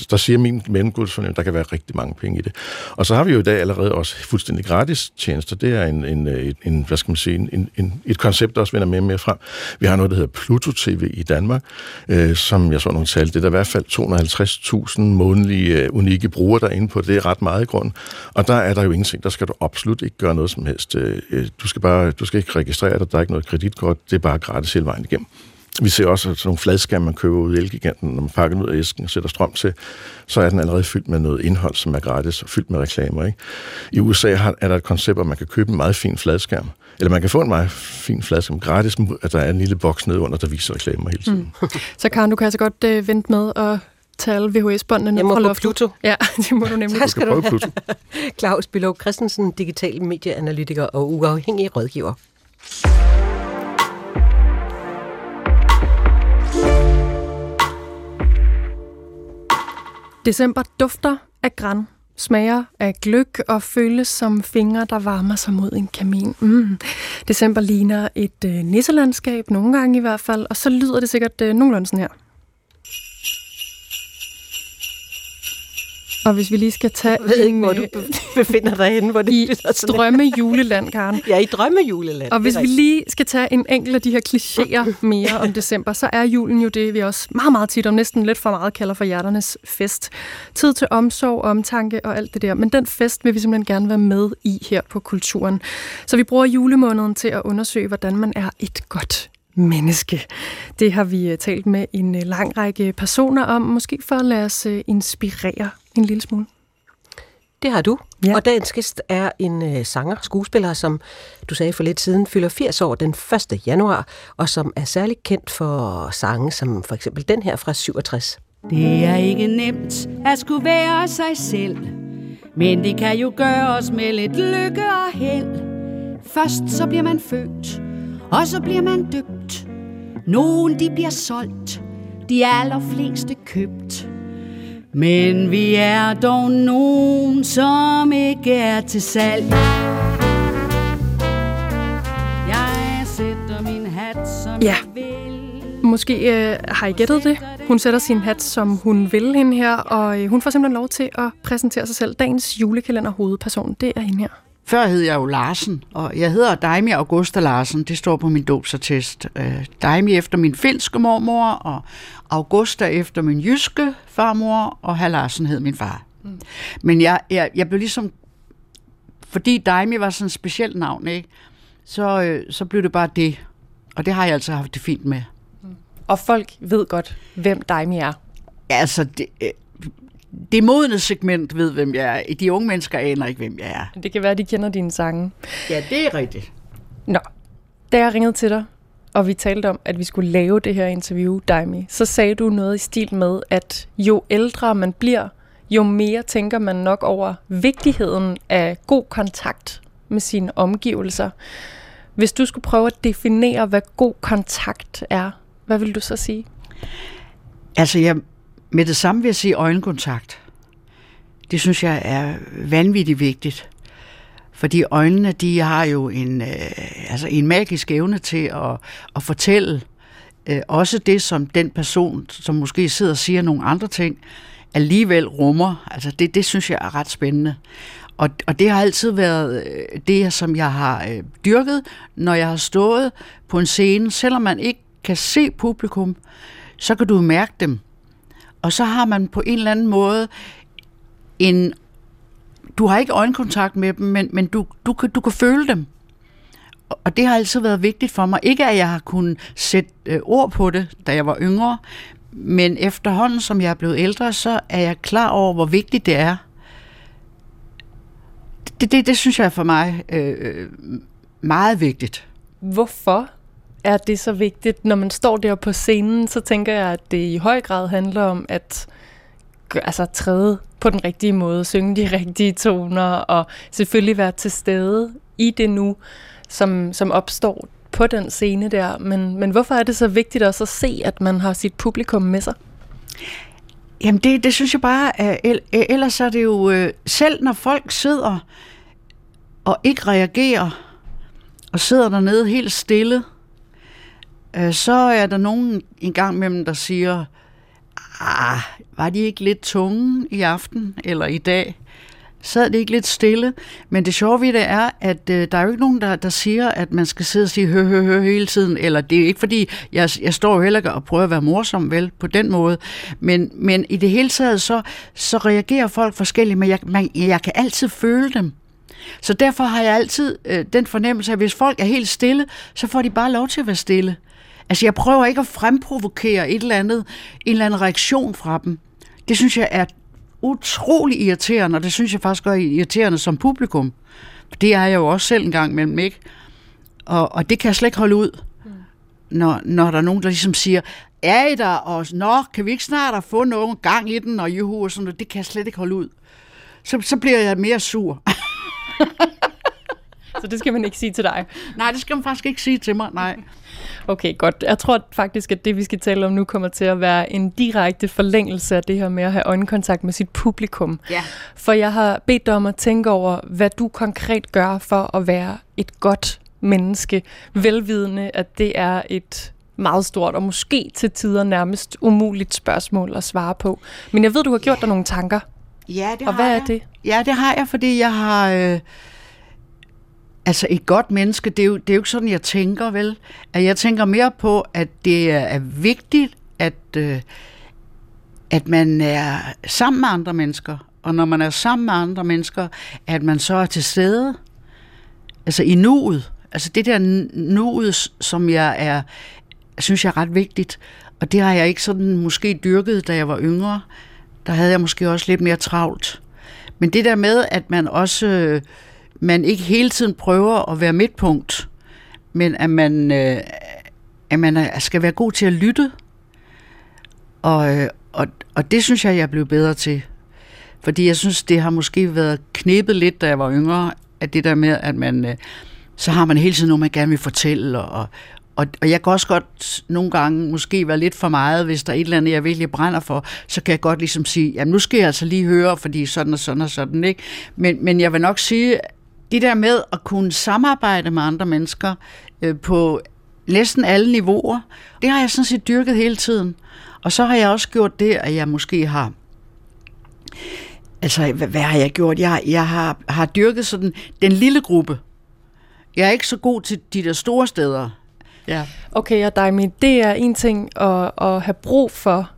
der siger min mellemgudsfornem, der kan være rigtig mange penge i det. Og så har vi jo i dag allerede også fuldstændig gratis tjenester. Det er en, en, øh, en hvad skal man sige, en, en, et koncept, der også vender mere og mere frem. Vi har noget, der hedder Pluto TV i Danmark, øh, som jeg så nogle tal. Det er der i hvert fald 250.000 månedlige øh, unikke brugere der inde på. Det er ret meget i grund. Og der er der jo ingenting. Der skal du absolut ikke gøre noget som helst. Øh, øh, du skal bare, du skal ikke registrere dig. Der er ikke noget kreditkort. Det er bare gratis hele vejen igennem. Vi ser også sådan nogle fladskærme, man køber ud i Elgiganten, når man pakker den ud af æsken og sætter strøm til, så er den allerede fyldt med noget indhold, som er gratis og fyldt med reklamer. Ikke? I USA har, er der et koncept, hvor man kan købe en meget fin fladskærm, eller man kan få en meget fin fladskærm gratis, at der er en lille boks nede under, der viser reklamer hele tiden. Mm. Så Karen, du kan altså godt uh, vente med at tage alle VHS-båndene ned fra loftet. Pluto. Ja, det må du nemlig. Tak skal du have. Claus Bilov Christensen, digital medieanalytiker og uafhængig rådgiver. December dufter af græn, smager af gløk og føles som fingre, der varmer sig mod en kamin. Mm. December ligner et øh, nisselandskab, nogle gange i hvert fald, og så lyder det sikkert øh, nogenlunde sådan her. Og hvis vi lige skal tage... Jeg ved ikke, hvor du befinder dig henne. Hvor det I drømme juleland, Karen. Ja, i drømme juleland. Og hvis vi lige skal tage en enkelt af de her klichéer mere om december, så er julen jo det, vi også meget, meget tit om næsten lidt for meget kalder for hjerternes fest. Tid til omsorg, omtanke og alt det der. Men den fest vil vi simpelthen gerne være med i her på Kulturen. Så vi bruger julemåneden til at undersøge, hvordan man er et godt menneske. Det har vi øh, talt med en øh, lang række personer om, måske for at lade os øh, inspirere en lille smule. Det har du. Ja. Og dagens gæst er en øh, sanger, skuespiller, som du sagde for lidt siden, fylder 80 år den 1. januar, og som er særligt kendt for sange som for eksempel den her fra 67. Det er ikke nemt at skulle være sig selv, men det kan jo gøres med lidt lykke og held. Først så bliver man født, og så bliver man døbt. Nogen de bliver solgt, de allerfleste købt. Men vi er dog nogen, som ikke er til salg. Jeg sætter min hat, som Ja. jeg vil. Måske øh, har I gættet det. Hun sætter sin hat, som hun vil hende her, og øh, hun får simpelthen lov til at præsentere sig selv. Dagens julekalender hovedperson, det er hende her. Før hed jeg jo Larsen, og jeg hedder Daimi Augusta Larsen. Det står på min dåbsattest. Øh, Daimi efter min finske mormor, og Augusta efter min jyske farmor, og herr Larsen hed min far. Mm. Men jeg, jeg, jeg blev ligesom... Fordi Daimi var sådan et specielt navn, ikke? Så, øh, så blev det bare det. Og det har jeg altså haft det fint med. Og folk ved godt, hvem Daimi er. Altså, det, øh, det modne segment ved, hvem jeg er. De unge mennesker aner ikke, hvem jeg er. Det kan være, at de kender dine sange. Ja, det er rigtigt. Nå, da jeg ringede til dig, og vi talte om, at vi skulle lave det her interview, Daimi, så sagde du noget i stil med, at jo ældre man bliver, jo mere tænker man nok over vigtigheden af god kontakt med sine omgivelser. Hvis du skulle prøve at definere, hvad god kontakt er, hvad vil du så sige? Altså, jeg, med det samme vil jeg sige øjenkontakt. Det synes jeg er vanvittigt vigtigt. Fordi øjnene, de har jo en, øh, altså en magisk evne til at, at fortælle øh, også det, som den person, som måske sidder og siger nogle andre ting, alligevel rummer. Altså det, det synes jeg er ret spændende. Og, og det har altid været øh, det, som jeg har øh, dyrket, når jeg har stået på en scene, selvom man ikke kan se publikum, så kan du mærke dem. Og så har man på en eller anden måde en... Du har ikke øjenkontakt med dem, men, men du, du, kan, du kan føle dem. Og- det har altid været vigtigt for mig. Ikke at jeg har kunnet sætte øh, ord på det, da jeg var yngre, men efterhånden, som jeg er blevet ældre, så er jeg klar over, hvor vigtigt det er. Det, det, det synes jeg er for mig øh, meget vigtigt. Hvorfor er det så vigtigt? Når man står der på scenen, så tænker jeg, at det i høj grad handler om at altså, træde på den rigtige måde, synge de rigtige toner, og selvfølgelig være til stede i det nu, som, som opstår på den scene der. Men, men hvorfor er det så vigtigt også at se, at man har sit publikum med sig? Jamen det, det synes jeg bare, at øh, ellers er det jo, øh, selv når folk sidder og ikke reagerer, og sidder dernede helt stille, øh, så er der nogen en gang mellem, der siger, ah, var de ikke lidt tunge i aften eller i dag? Sad det ikke lidt stille? Men det sjove ved det er, at øh, der er jo ikke nogen, der, der siger, at man skal sidde og sige hø, hø, hø hele tiden. Eller det er ikke fordi, jeg, jeg står jo heller ikke og prøver at være morsom vel på den måde. Men, men i det hele taget, så, så reagerer folk forskelligt, men jeg, man, jeg kan altid føle dem. Så derfor har jeg altid øh, den fornemmelse, at hvis folk er helt stille, så får de bare lov til at være stille. Altså jeg prøver ikke at fremprovokere et eller andet, en eller anden reaktion fra dem. Det synes jeg er utrolig irriterende, og det synes jeg faktisk er irriterende som publikum. Det er jeg jo også selv en gang imellem, ikke? Og, og det kan jeg slet ikke holde ud, når, når der er nogen, der ligesom siger, er I der? Og nå, kan vi ikke snart få nogen gang i den, og juhu, og sådan noget. Det kan jeg slet ikke holde ud. Så, så bliver jeg mere sur. Så det skal man ikke sige til dig. Nej, det skal man faktisk ikke sige til mig, nej. Okay, godt. Jeg tror faktisk, at det, vi skal tale om nu, kommer til at være en direkte forlængelse af det her med at have øjenkontakt med sit publikum. Ja. For jeg har bedt dig om at tænke over, hvad du konkret gør for at være et godt menneske, velvidende, at det er et meget stort og måske til tider nærmest umuligt spørgsmål at svare på. Men jeg ved, du har gjort dig nogle tanker. Ja, det Og har hvad er det? Ja, det har jeg, fordi jeg har... Øh, altså, et godt menneske, det er, jo, det er jo ikke sådan, jeg tænker, vel? At jeg tænker mere på, at det er, vigtigt, at, øh, at man er sammen med andre mennesker. Og når man er sammen med andre mennesker, at man så er til stede. Altså i nuet. Altså det der nuet, som jeg er, synes jeg er ret vigtigt. Og det har jeg ikke sådan måske dyrket, da jeg var yngre. Der havde jeg måske også lidt mere travlt. Men det der med, at man også øh, man ikke hele tiden prøver at være midtpunkt, men at man, øh, at man skal være god til at lytte. Og, øh, og, og det synes jeg, jeg er blevet bedre til. Fordi jeg synes, det har måske været knippet lidt, da jeg var yngre, at det der med, at man, øh, så har man hele tiden noget, man gerne vil fortælle, og, og, og jeg kan også godt nogle gange måske være lidt for meget, hvis der er et eller andet, jeg virkelig brænder for, så kan jeg godt ligesom sige, jamen nu skal jeg altså lige høre, fordi sådan og sådan og sådan, ikke? Men, men jeg vil nok sige, det der med at kunne samarbejde med andre mennesker øh, på næsten alle niveauer, det har jeg sådan set dyrket hele tiden. Og så har jeg også gjort det, at jeg måske har Altså, hvad, hvad har jeg gjort? Jeg, jeg har, har dyrket sådan den lille gruppe. Jeg er ikke så god til de der store steder. Ja. Okay, og dig, det er en ting at, at have brug for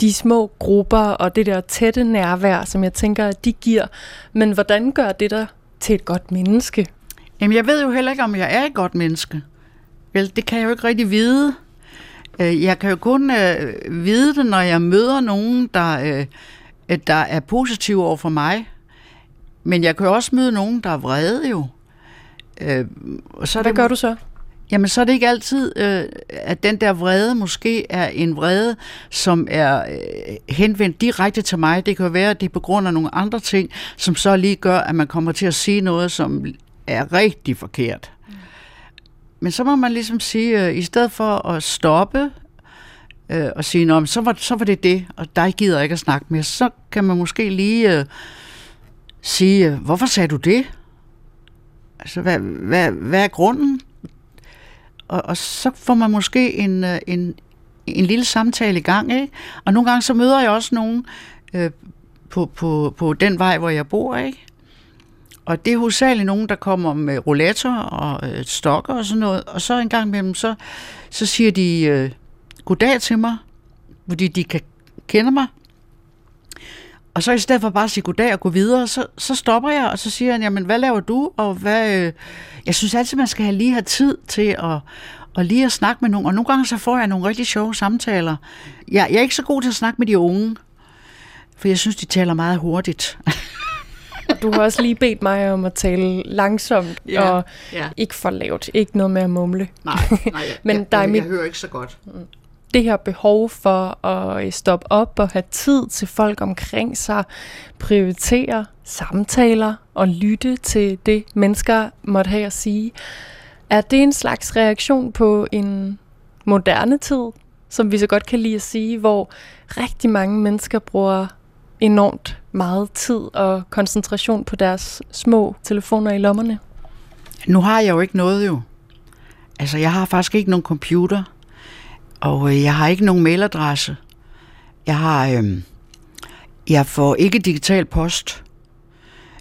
de små grupper og det der tætte nærvær, som jeg tænker, at de giver. Men hvordan gør det der til et godt menneske? Jamen, jeg ved jo heller ikke, om jeg er et godt menneske. Vel, det kan jeg jo ikke rigtig vide. Øh, jeg kan jo kun øh, vide det, når jeg møder nogen, der, øh, der er positive over for mig. Men jeg kan jo også møde nogen, der er vrede jo. Og så Hvad det, gør du så? Jamen, så er det ikke altid, øh, at den der vrede måske er en vrede, som er øh, henvendt direkte til mig. Det kan jo være, at det er på grund af nogle andre ting, som så lige gør, at man kommer til at sige noget, som er rigtig forkert. Men så må man ligesom sige, øh, i stedet for at stoppe øh, og sige, Nå, så, var, så var det det, og dig gider jeg ikke at snakke mere, så kan man måske lige øh, sige, hvorfor sagde du det? Altså, hvad, hvad, hvad er grunden? Og, og så får man måske en, øh, en, en lille samtale i gang, ikke? Og nogle gange så møder jeg også nogen øh, på, på, på den vej, hvor jeg bor, ikke? Og det er hovedsageligt nogen, der kommer med rollator og øh, stokker og sådan noget. Og så en gang imellem, så, så siger de øh, goddag til mig, fordi de kan kende mig. Og så i stedet for bare at sige goddag og gå videre, så, så stopper jeg, og så siger han, jamen hvad laver du? Og hvad, øh, jeg synes altid, man skal have lige have tid til at, og lige at snakke med nogen. Og nogle gange så får jeg nogle rigtig sjove samtaler. Jeg, jeg er ikke så god til at snakke med de unge, for jeg synes, de taler meget hurtigt. Du har også lige bedt mig om at tale langsomt ja, og ja. ikke for lavt. Ikke noget med at mumle. Nej, nej Men jeg, der er mit, jeg hører ikke så godt. Det her behov for at øh, stoppe op og have tid til folk omkring sig, prioritere samtaler og lytte til det, mennesker måtte have at sige. Er det en slags reaktion på en moderne tid, som vi så godt kan lide at sige, hvor rigtig mange mennesker bruger enormt meget tid og koncentration på deres små telefoner i lommerne? Nu har jeg jo ikke noget jo. Altså, jeg har faktisk ikke nogen computer, og øh, jeg har ikke nogen mailadresse. Jeg har, øh, jeg får ikke digital post.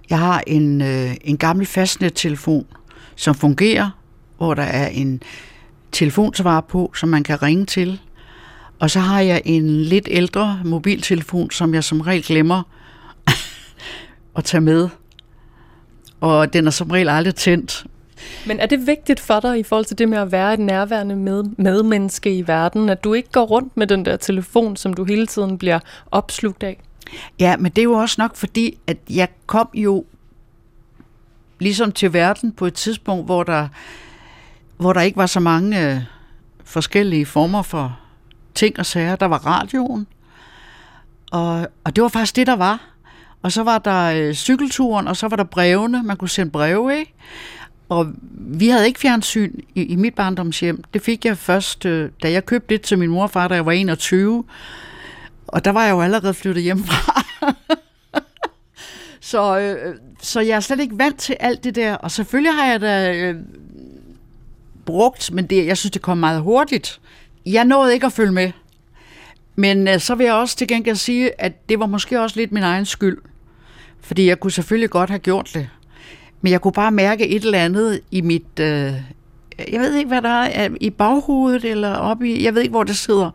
Jeg har en, øh, en gammel fastnettelefon, som fungerer, hvor der er en telefonsvar på, som man kan ringe til. Og så har jeg en lidt ældre mobiltelefon, som jeg som regel glemmer at tage med. Og den er som regel aldrig tændt. Men er det vigtigt for dig i forhold til det med at være et nærværende med, medmenneske i verden, at du ikke går rundt med den der telefon, som du hele tiden bliver opslugt af? Ja, men det er jo også nok fordi, at jeg kom jo ligesom til verden på et tidspunkt, hvor der, hvor der ikke var så mange øh, forskellige former for ting og sager. Der var radioen, og, og det var faktisk det, der var. Og så var der øh, cykelturen, og så var der brevene. Man kunne sende breve, ikke? Og vi havde ikke fjernsyn i, i mit barndomshjem. Det fik jeg først, øh, da jeg købte det til min morfar, da jeg var 21. Og der var jeg jo allerede flyttet hjemmefra. så, øh, så jeg er slet ikke vant til alt det der. Og selvfølgelig har jeg da øh, brugt, men det, jeg synes, det kom meget hurtigt. Jeg nåede ikke at følge med. Men øh, så vil jeg også til gengæld sige, at det var måske også lidt min egen skyld. Fordi jeg kunne selvfølgelig godt have gjort det. Men jeg kunne bare mærke et eller andet i mit... Øh, jeg ved ikke, hvad der er i baghovedet, eller oppe i... Jeg ved ikke, hvor det sidder.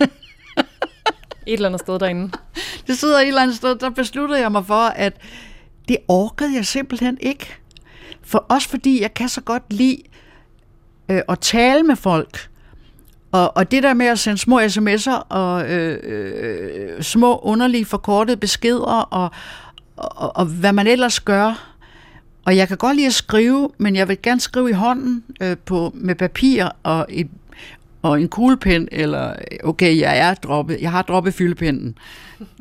et eller andet sted derinde. Det sidder et eller andet sted. Der besluttede jeg mig for, at det orkede jeg simpelthen ikke. For også fordi jeg kan så godt lide øh, at tale med folk. Og, og det der med at sende små sms'er og øh, øh, små underlige forkortede beskeder og, og, og hvad man ellers gør. Og jeg kan godt lide at skrive, men jeg vil gerne skrive i hånden øh, på, med papir og, et, og en kuglepen, eller okay, jeg er droppet, jeg har droppet fyldepinden.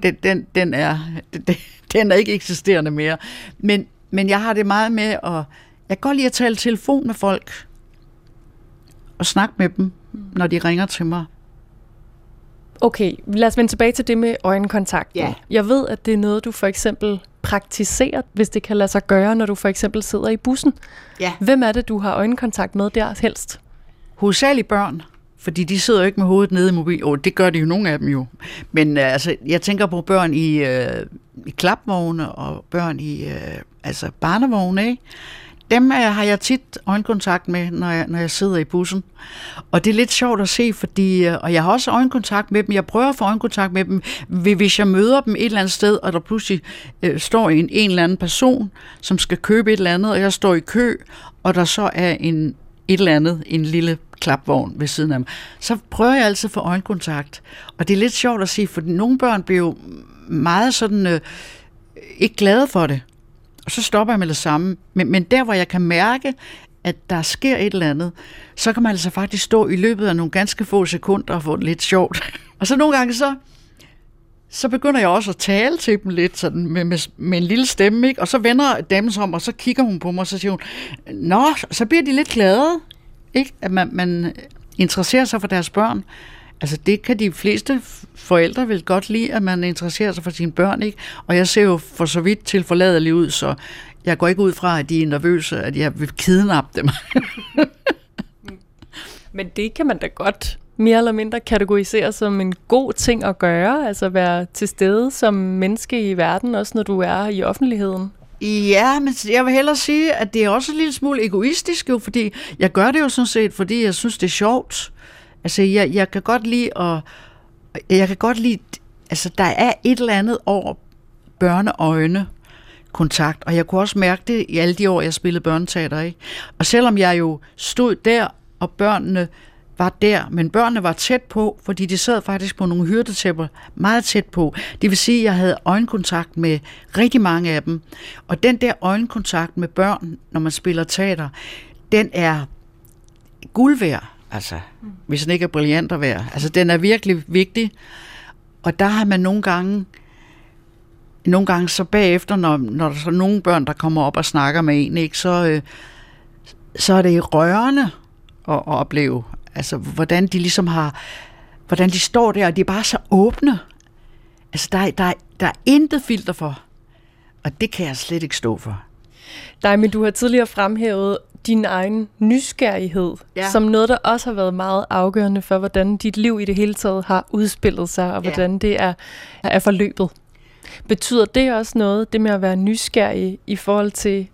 Den, den, den, er, den, den er ikke eksisterende mere. Men, men jeg har det meget med at, jeg kan godt lide at tale telefon med folk. og snakke med dem, når de ringer til mig. Okay, lad os vende tilbage til det med øjenkontakt. Ja. Jeg ved, at det er noget, du for eksempel praktiserer, hvis det kan lade sig gøre, når du for eksempel sidder i bussen. Ja. Hvem er det, du har øjenkontakt med der helst? Hovedsageligt børn, fordi de sidder jo ikke med hovedet nede i mobil. Oh, det gør de jo, nogle af dem jo. Men øh, altså, jeg tænker på børn i, øh, i klapvogne og børn i øh, altså barnevogne, ikke? Dem øh, har jeg tit øjenkontakt med, når jeg, når jeg sidder i bussen. Og det er lidt sjovt at se, fordi, øh, og jeg har også øjenkontakt med dem. Jeg prøver at få øjenkontakt med dem, hvis jeg møder dem et eller andet sted, og der pludselig øh, står en, en eller anden person, som skal købe et eller andet, og jeg står i kø, og der så er en, et eller andet, en lille klapvogn ved siden af mig, så prøver jeg altid at få øjenkontakt. Og det er lidt sjovt at se, for nogle børn bliver jo meget sådan, øh, ikke glade for det. Og så stopper jeg med det samme. Men, men der, hvor jeg kan mærke, at der sker et eller andet, så kan man altså faktisk stå i løbet af nogle ganske få sekunder og få det lidt sjovt. og så nogle gange så, så begynder jeg også at tale til dem lidt sådan med, med, med en lille stemme, ikke? og så vender damen sig om, og så kigger hun på mig, og så siger hun, Nå, så bliver de lidt glade, ikke? at man, man interesserer sig for deres børn. Altså det kan de fleste forældre vel godt lide, at man interesserer sig for sine børn, ikke? Og jeg ser jo for så vidt til forladelig ud, så jeg går ikke ud fra, at de er nervøse, at jeg vil kidnappe dem. Men det kan man da godt mere eller mindre kategorisere som en god ting at gøre, altså være til stede som menneske i verden, også når du er i offentligheden. Ja, men jeg vil hellere sige, at det er også en lille smule egoistisk, jo, fordi jeg gør det jo sådan set, fordi jeg synes, det er sjovt. Altså, jeg, jeg kan godt lide at... Jeg kan godt lide... Altså, der er et eller andet over børneøjne kontakt, og jeg kunne også mærke det i alle de år, jeg spillede børneteater, ikke? Og selvom jeg jo stod der, og børnene var der, men børnene var tæt på, fordi de sad faktisk på nogle hyrdetæpper meget tæt på. Det vil sige, at jeg havde øjenkontakt med rigtig mange af dem. Og den der øjenkontakt med børn, når man spiller teater, den er guld værd, altså, mm. hvis den ikke er brilliant at være. Altså, den er virkelig vigtig. Og der har man nogle gange, nogle gange så bagefter, når, når der er nogle børn, der kommer op og snakker med en, ikke, så, øh, så er det rørende at, at opleve, Altså, hvordan de ligesom har, hvordan de står der, og de er bare så åbne. Altså, der, der, der er intet filter for. Og det kan jeg slet ikke stå for. Nej, men du har tidligere fremhævet din egen nysgerrighed, ja. som noget, der også har været meget afgørende for, hvordan dit liv i det hele taget har udspillet sig, og hvordan ja. det er, er forløbet. Betyder det også noget, det med at være nysgerrig i forhold til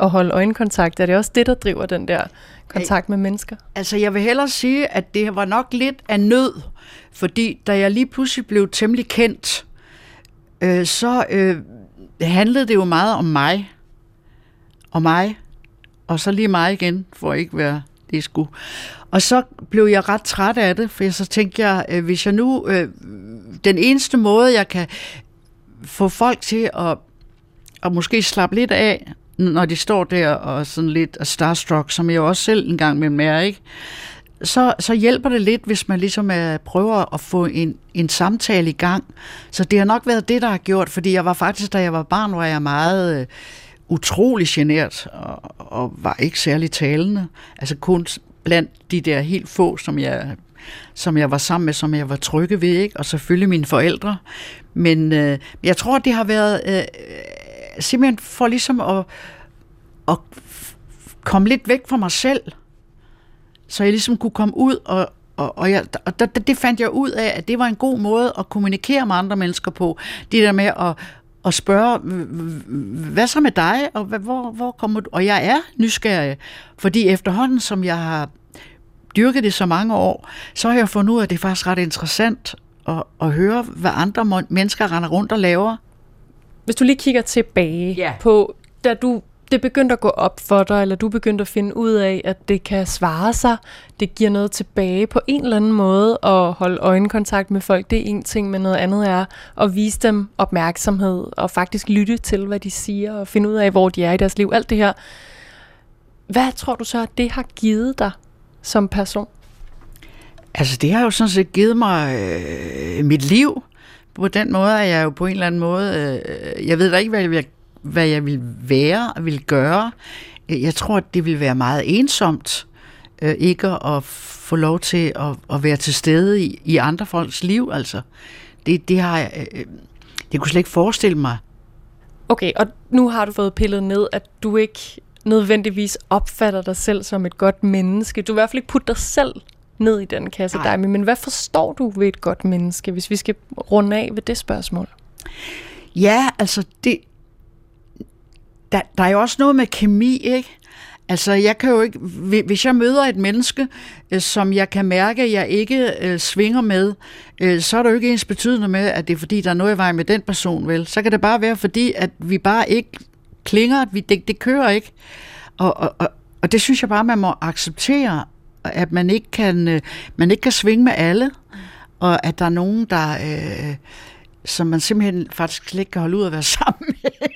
at holde øjenkontakt? Er det også det, der driver den der kontakt med mennesker? Altså, jeg vil hellere sige, at det var nok lidt af nød, fordi da jeg lige pludselig blev temmelig kendt, øh, så øh, handlede det jo meget om mig. Og mig. Og så lige mig igen, for ikke være det skulle. Og så blev jeg ret træt af det, for så tænkte jeg, øh, hvis jeg nu, øh, den eneste måde, jeg kan få folk til at, at måske slappe lidt af, når de står der og sådan lidt starstruck, som jeg også selv engang med er, ikke? Så, så hjælper det lidt, hvis man ligesom er, prøver at få en, en samtale i gang. Så det har nok været det, der har gjort, fordi jeg var faktisk, da jeg var barn, var jeg meget øh, utrolig genert og, og var ikke særlig talende. Altså kun blandt de der helt få, som jeg som jeg var sammen med, som jeg var trygge ved, ikke? og selvfølgelig mine forældre. Men øh, jeg tror, det har været øh, simpelthen for ligesom at, at komme lidt væk fra mig selv, så jeg ligesom kunne komme ud, og, og, og, jeg, og det, det fandt jeg ud af, at det var en god måde at kommunikere med andre mennesker på. Det der med at, at spørge, hvad så med dig, og hvor, hvor kommer du? Og jeg er nysgerrig, fordi efterhånden, som jeg har dyrket det så mange år, så har jeg fundet ud af, at det er faktisk ret interessant at, at høre, hvad andre mennesker render rundt og laver. Hvis du lige kigger tilbage ja. på, da du det begyndte at gå op for dig, eller du begyndte at finde ud af, at det kan svare sig, det giver noget tilbage på en eller anden måde, at holde øjenkontakt med folk, det er en ting, men noget andet er at vise dem opmærksomhed, og faktisk lytte til, hvad de siger, og finde ud af, hvor de er i deres liv, alt det her. Hvad tror du så, at det har givet dig som person? Altså, det har jo sådan set givet mig øh, mit liv, på den måde er jeg jo på en eller anden måde, øh, jeg ved da ikke, hvad jeg, hvad jeg vil være og vil gøre. Jeg tror, at det vil være meget ensomt, øh, ikke at få lov til at, at være til stede i, i andre folks liv, altså. Det, det har jeg, øh, det kunne slet ikke forestille mig. Okay, og nu har du fået pillet ned, at du ikke nødvendigvis opfatter dig selv som et godt menneske. Du i hvert fald ikke putte dig selv ned i den kasse, dig, men hvad forstår du ved et godt menneske, hvis vi skal runde af ved det spørgsmål? Ja, altså det... Der, der er jo også noget med kemi, ikke? Altså, jeg kan jo ikke, hvis jeg møder et menneske, øh, som jeg kan mærke, at jeg ikke øh, svinger med, øh, så er det jo ikke ens betydende med, at det er fordi, der er noget i vejen med den person, vel? Så kan det bare være fordi, at vi bare ikke klinger, at vi, det, det kører ikke. Og, og, og, og det synes jeg bare, man må acceptere, at man ikke kan, øh, man ikke kan svinge med alle, og at der er nogen, der, øh, som man simpelthen faktisk slet ikke kan holde ud at være sammen med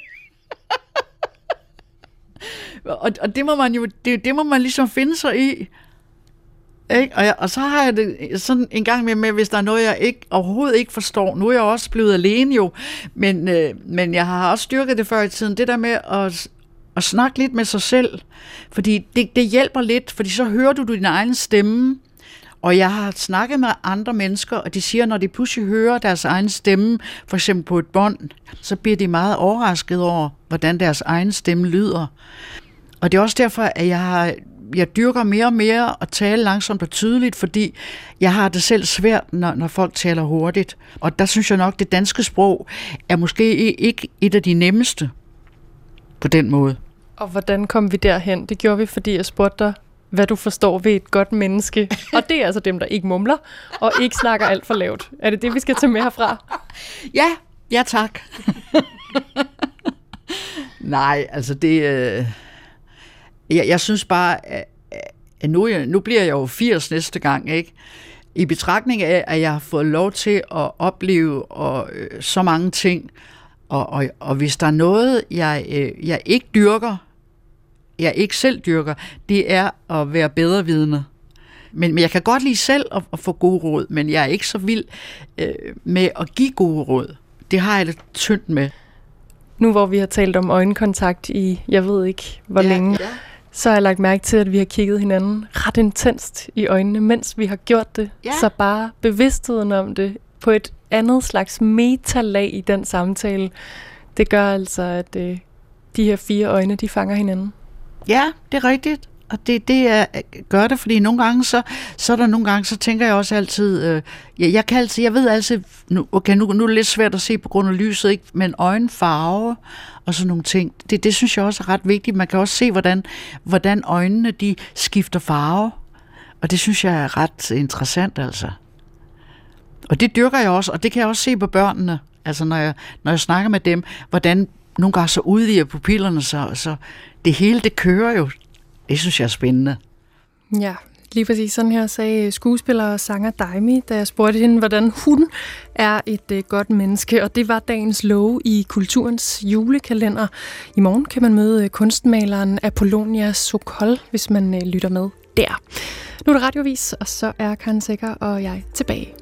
og, og det må man jo, det, det må man ligesom finde sig i. Ikke? Og, jeg, og så har jeg det sådan en gang med, med, hvis der er noget, jeg ikke, overhovedet ikke forstår. Nu er jeg også blevet alene jo, men, øh, men jeg har også styrket det før i tiden. Det der med at, at snakke lidt med sig selv. Fordi det, det hjælper lidt, fordi så hører du din egen stemme. Og jeg har snakket med andre mennesker, og de siger, når de pludselig hører deres egen stemme, for eksempel på et bånd, så bliver de meget overrasket over, hvordan deres egen stemme lyder. Og det er også derfor, at jeg har jeg dyrker mere og mere at tale langsomt og tydeligt, fordi jeg har det selv svært, når, når folk taler hurtigt. Og der synes jeg nok, det danske sprog er måske ikke et af de nemmeste på den måde. Og hvordan kom vi derhen? Det gjorde vi, fordi jeg spurgte dig, hvad du forstår ved et godt menneske. Og det er altså dem, der ikke mumler og ikke snakker alt for lavt. Er det det, vi skal tage med herfra? Ja, ja tak. Nej, altså det... Øh jeg, jeg synes bare, at nu, nu bliver jeg jo 80 næste gang, ikke? I betragtning af, at jeg har fået lov til at opleve og, øh, så mange ting, og, og, og hvis der er noget, jeg, øh, jeg ikke dyrker, jeg ikke selv dyrker, det er at være bedre vidne. Men, men jeg kan godt lide selv at, at få gode råd, men jeg er ikke så vild øh, med at give gode råd. Det har jeg lidt tyndt med. Nu hvor vi har talt om øjenkontakt i, jeg ved ikke hvor ja, længe, ja så har jeg lagt mærke til, at vi har kigget hinanden ret intenst i øjnene, mens vi har gjort det. Ja. Så bare bevidstheden om det på et andet slags metalag i den samtale, det gør altså, at øh, de her fire øjne, de fanger hinanden. Ja, det er rigtigt. Og det, det er, gør det, fordi nogle gange, så, så er der nogle gange, så tænker jeg også altid, øh, jeg, jeg kan altid, jeg ved altid, nu, okay, nu, nu er det lidt svært at se på grund af lyset, ikke? men øjenfarve og sådan nogle ting, det, det synes jeg også er ret vigtigt. Man kan også se, hvordan, hvordan øjnene, de skifter farve, og det synes jeg er ret interessant, altså. Og det dyrker jeg også, og det kan jeg også se på børnene, altså når jeg, når jeg snakker med dem, hvordan nogle gange så udvider pupillerne, så, så det hele, det kører jo det synes jeg er spændende. Ja, lige præcis sådan her sagde øh, skuespiller og sanger Daimi, da jeg spurgte hende, hvordan hun er et øh, godt menneske. Og det var dagens love i Kulturens julekalender. I morgen kan man møde øh, kunstmaleren Apollonia Sokol, hvis man lytter med der. Nu er det radiovis, og så er Karen Sækker og jeg tilbage.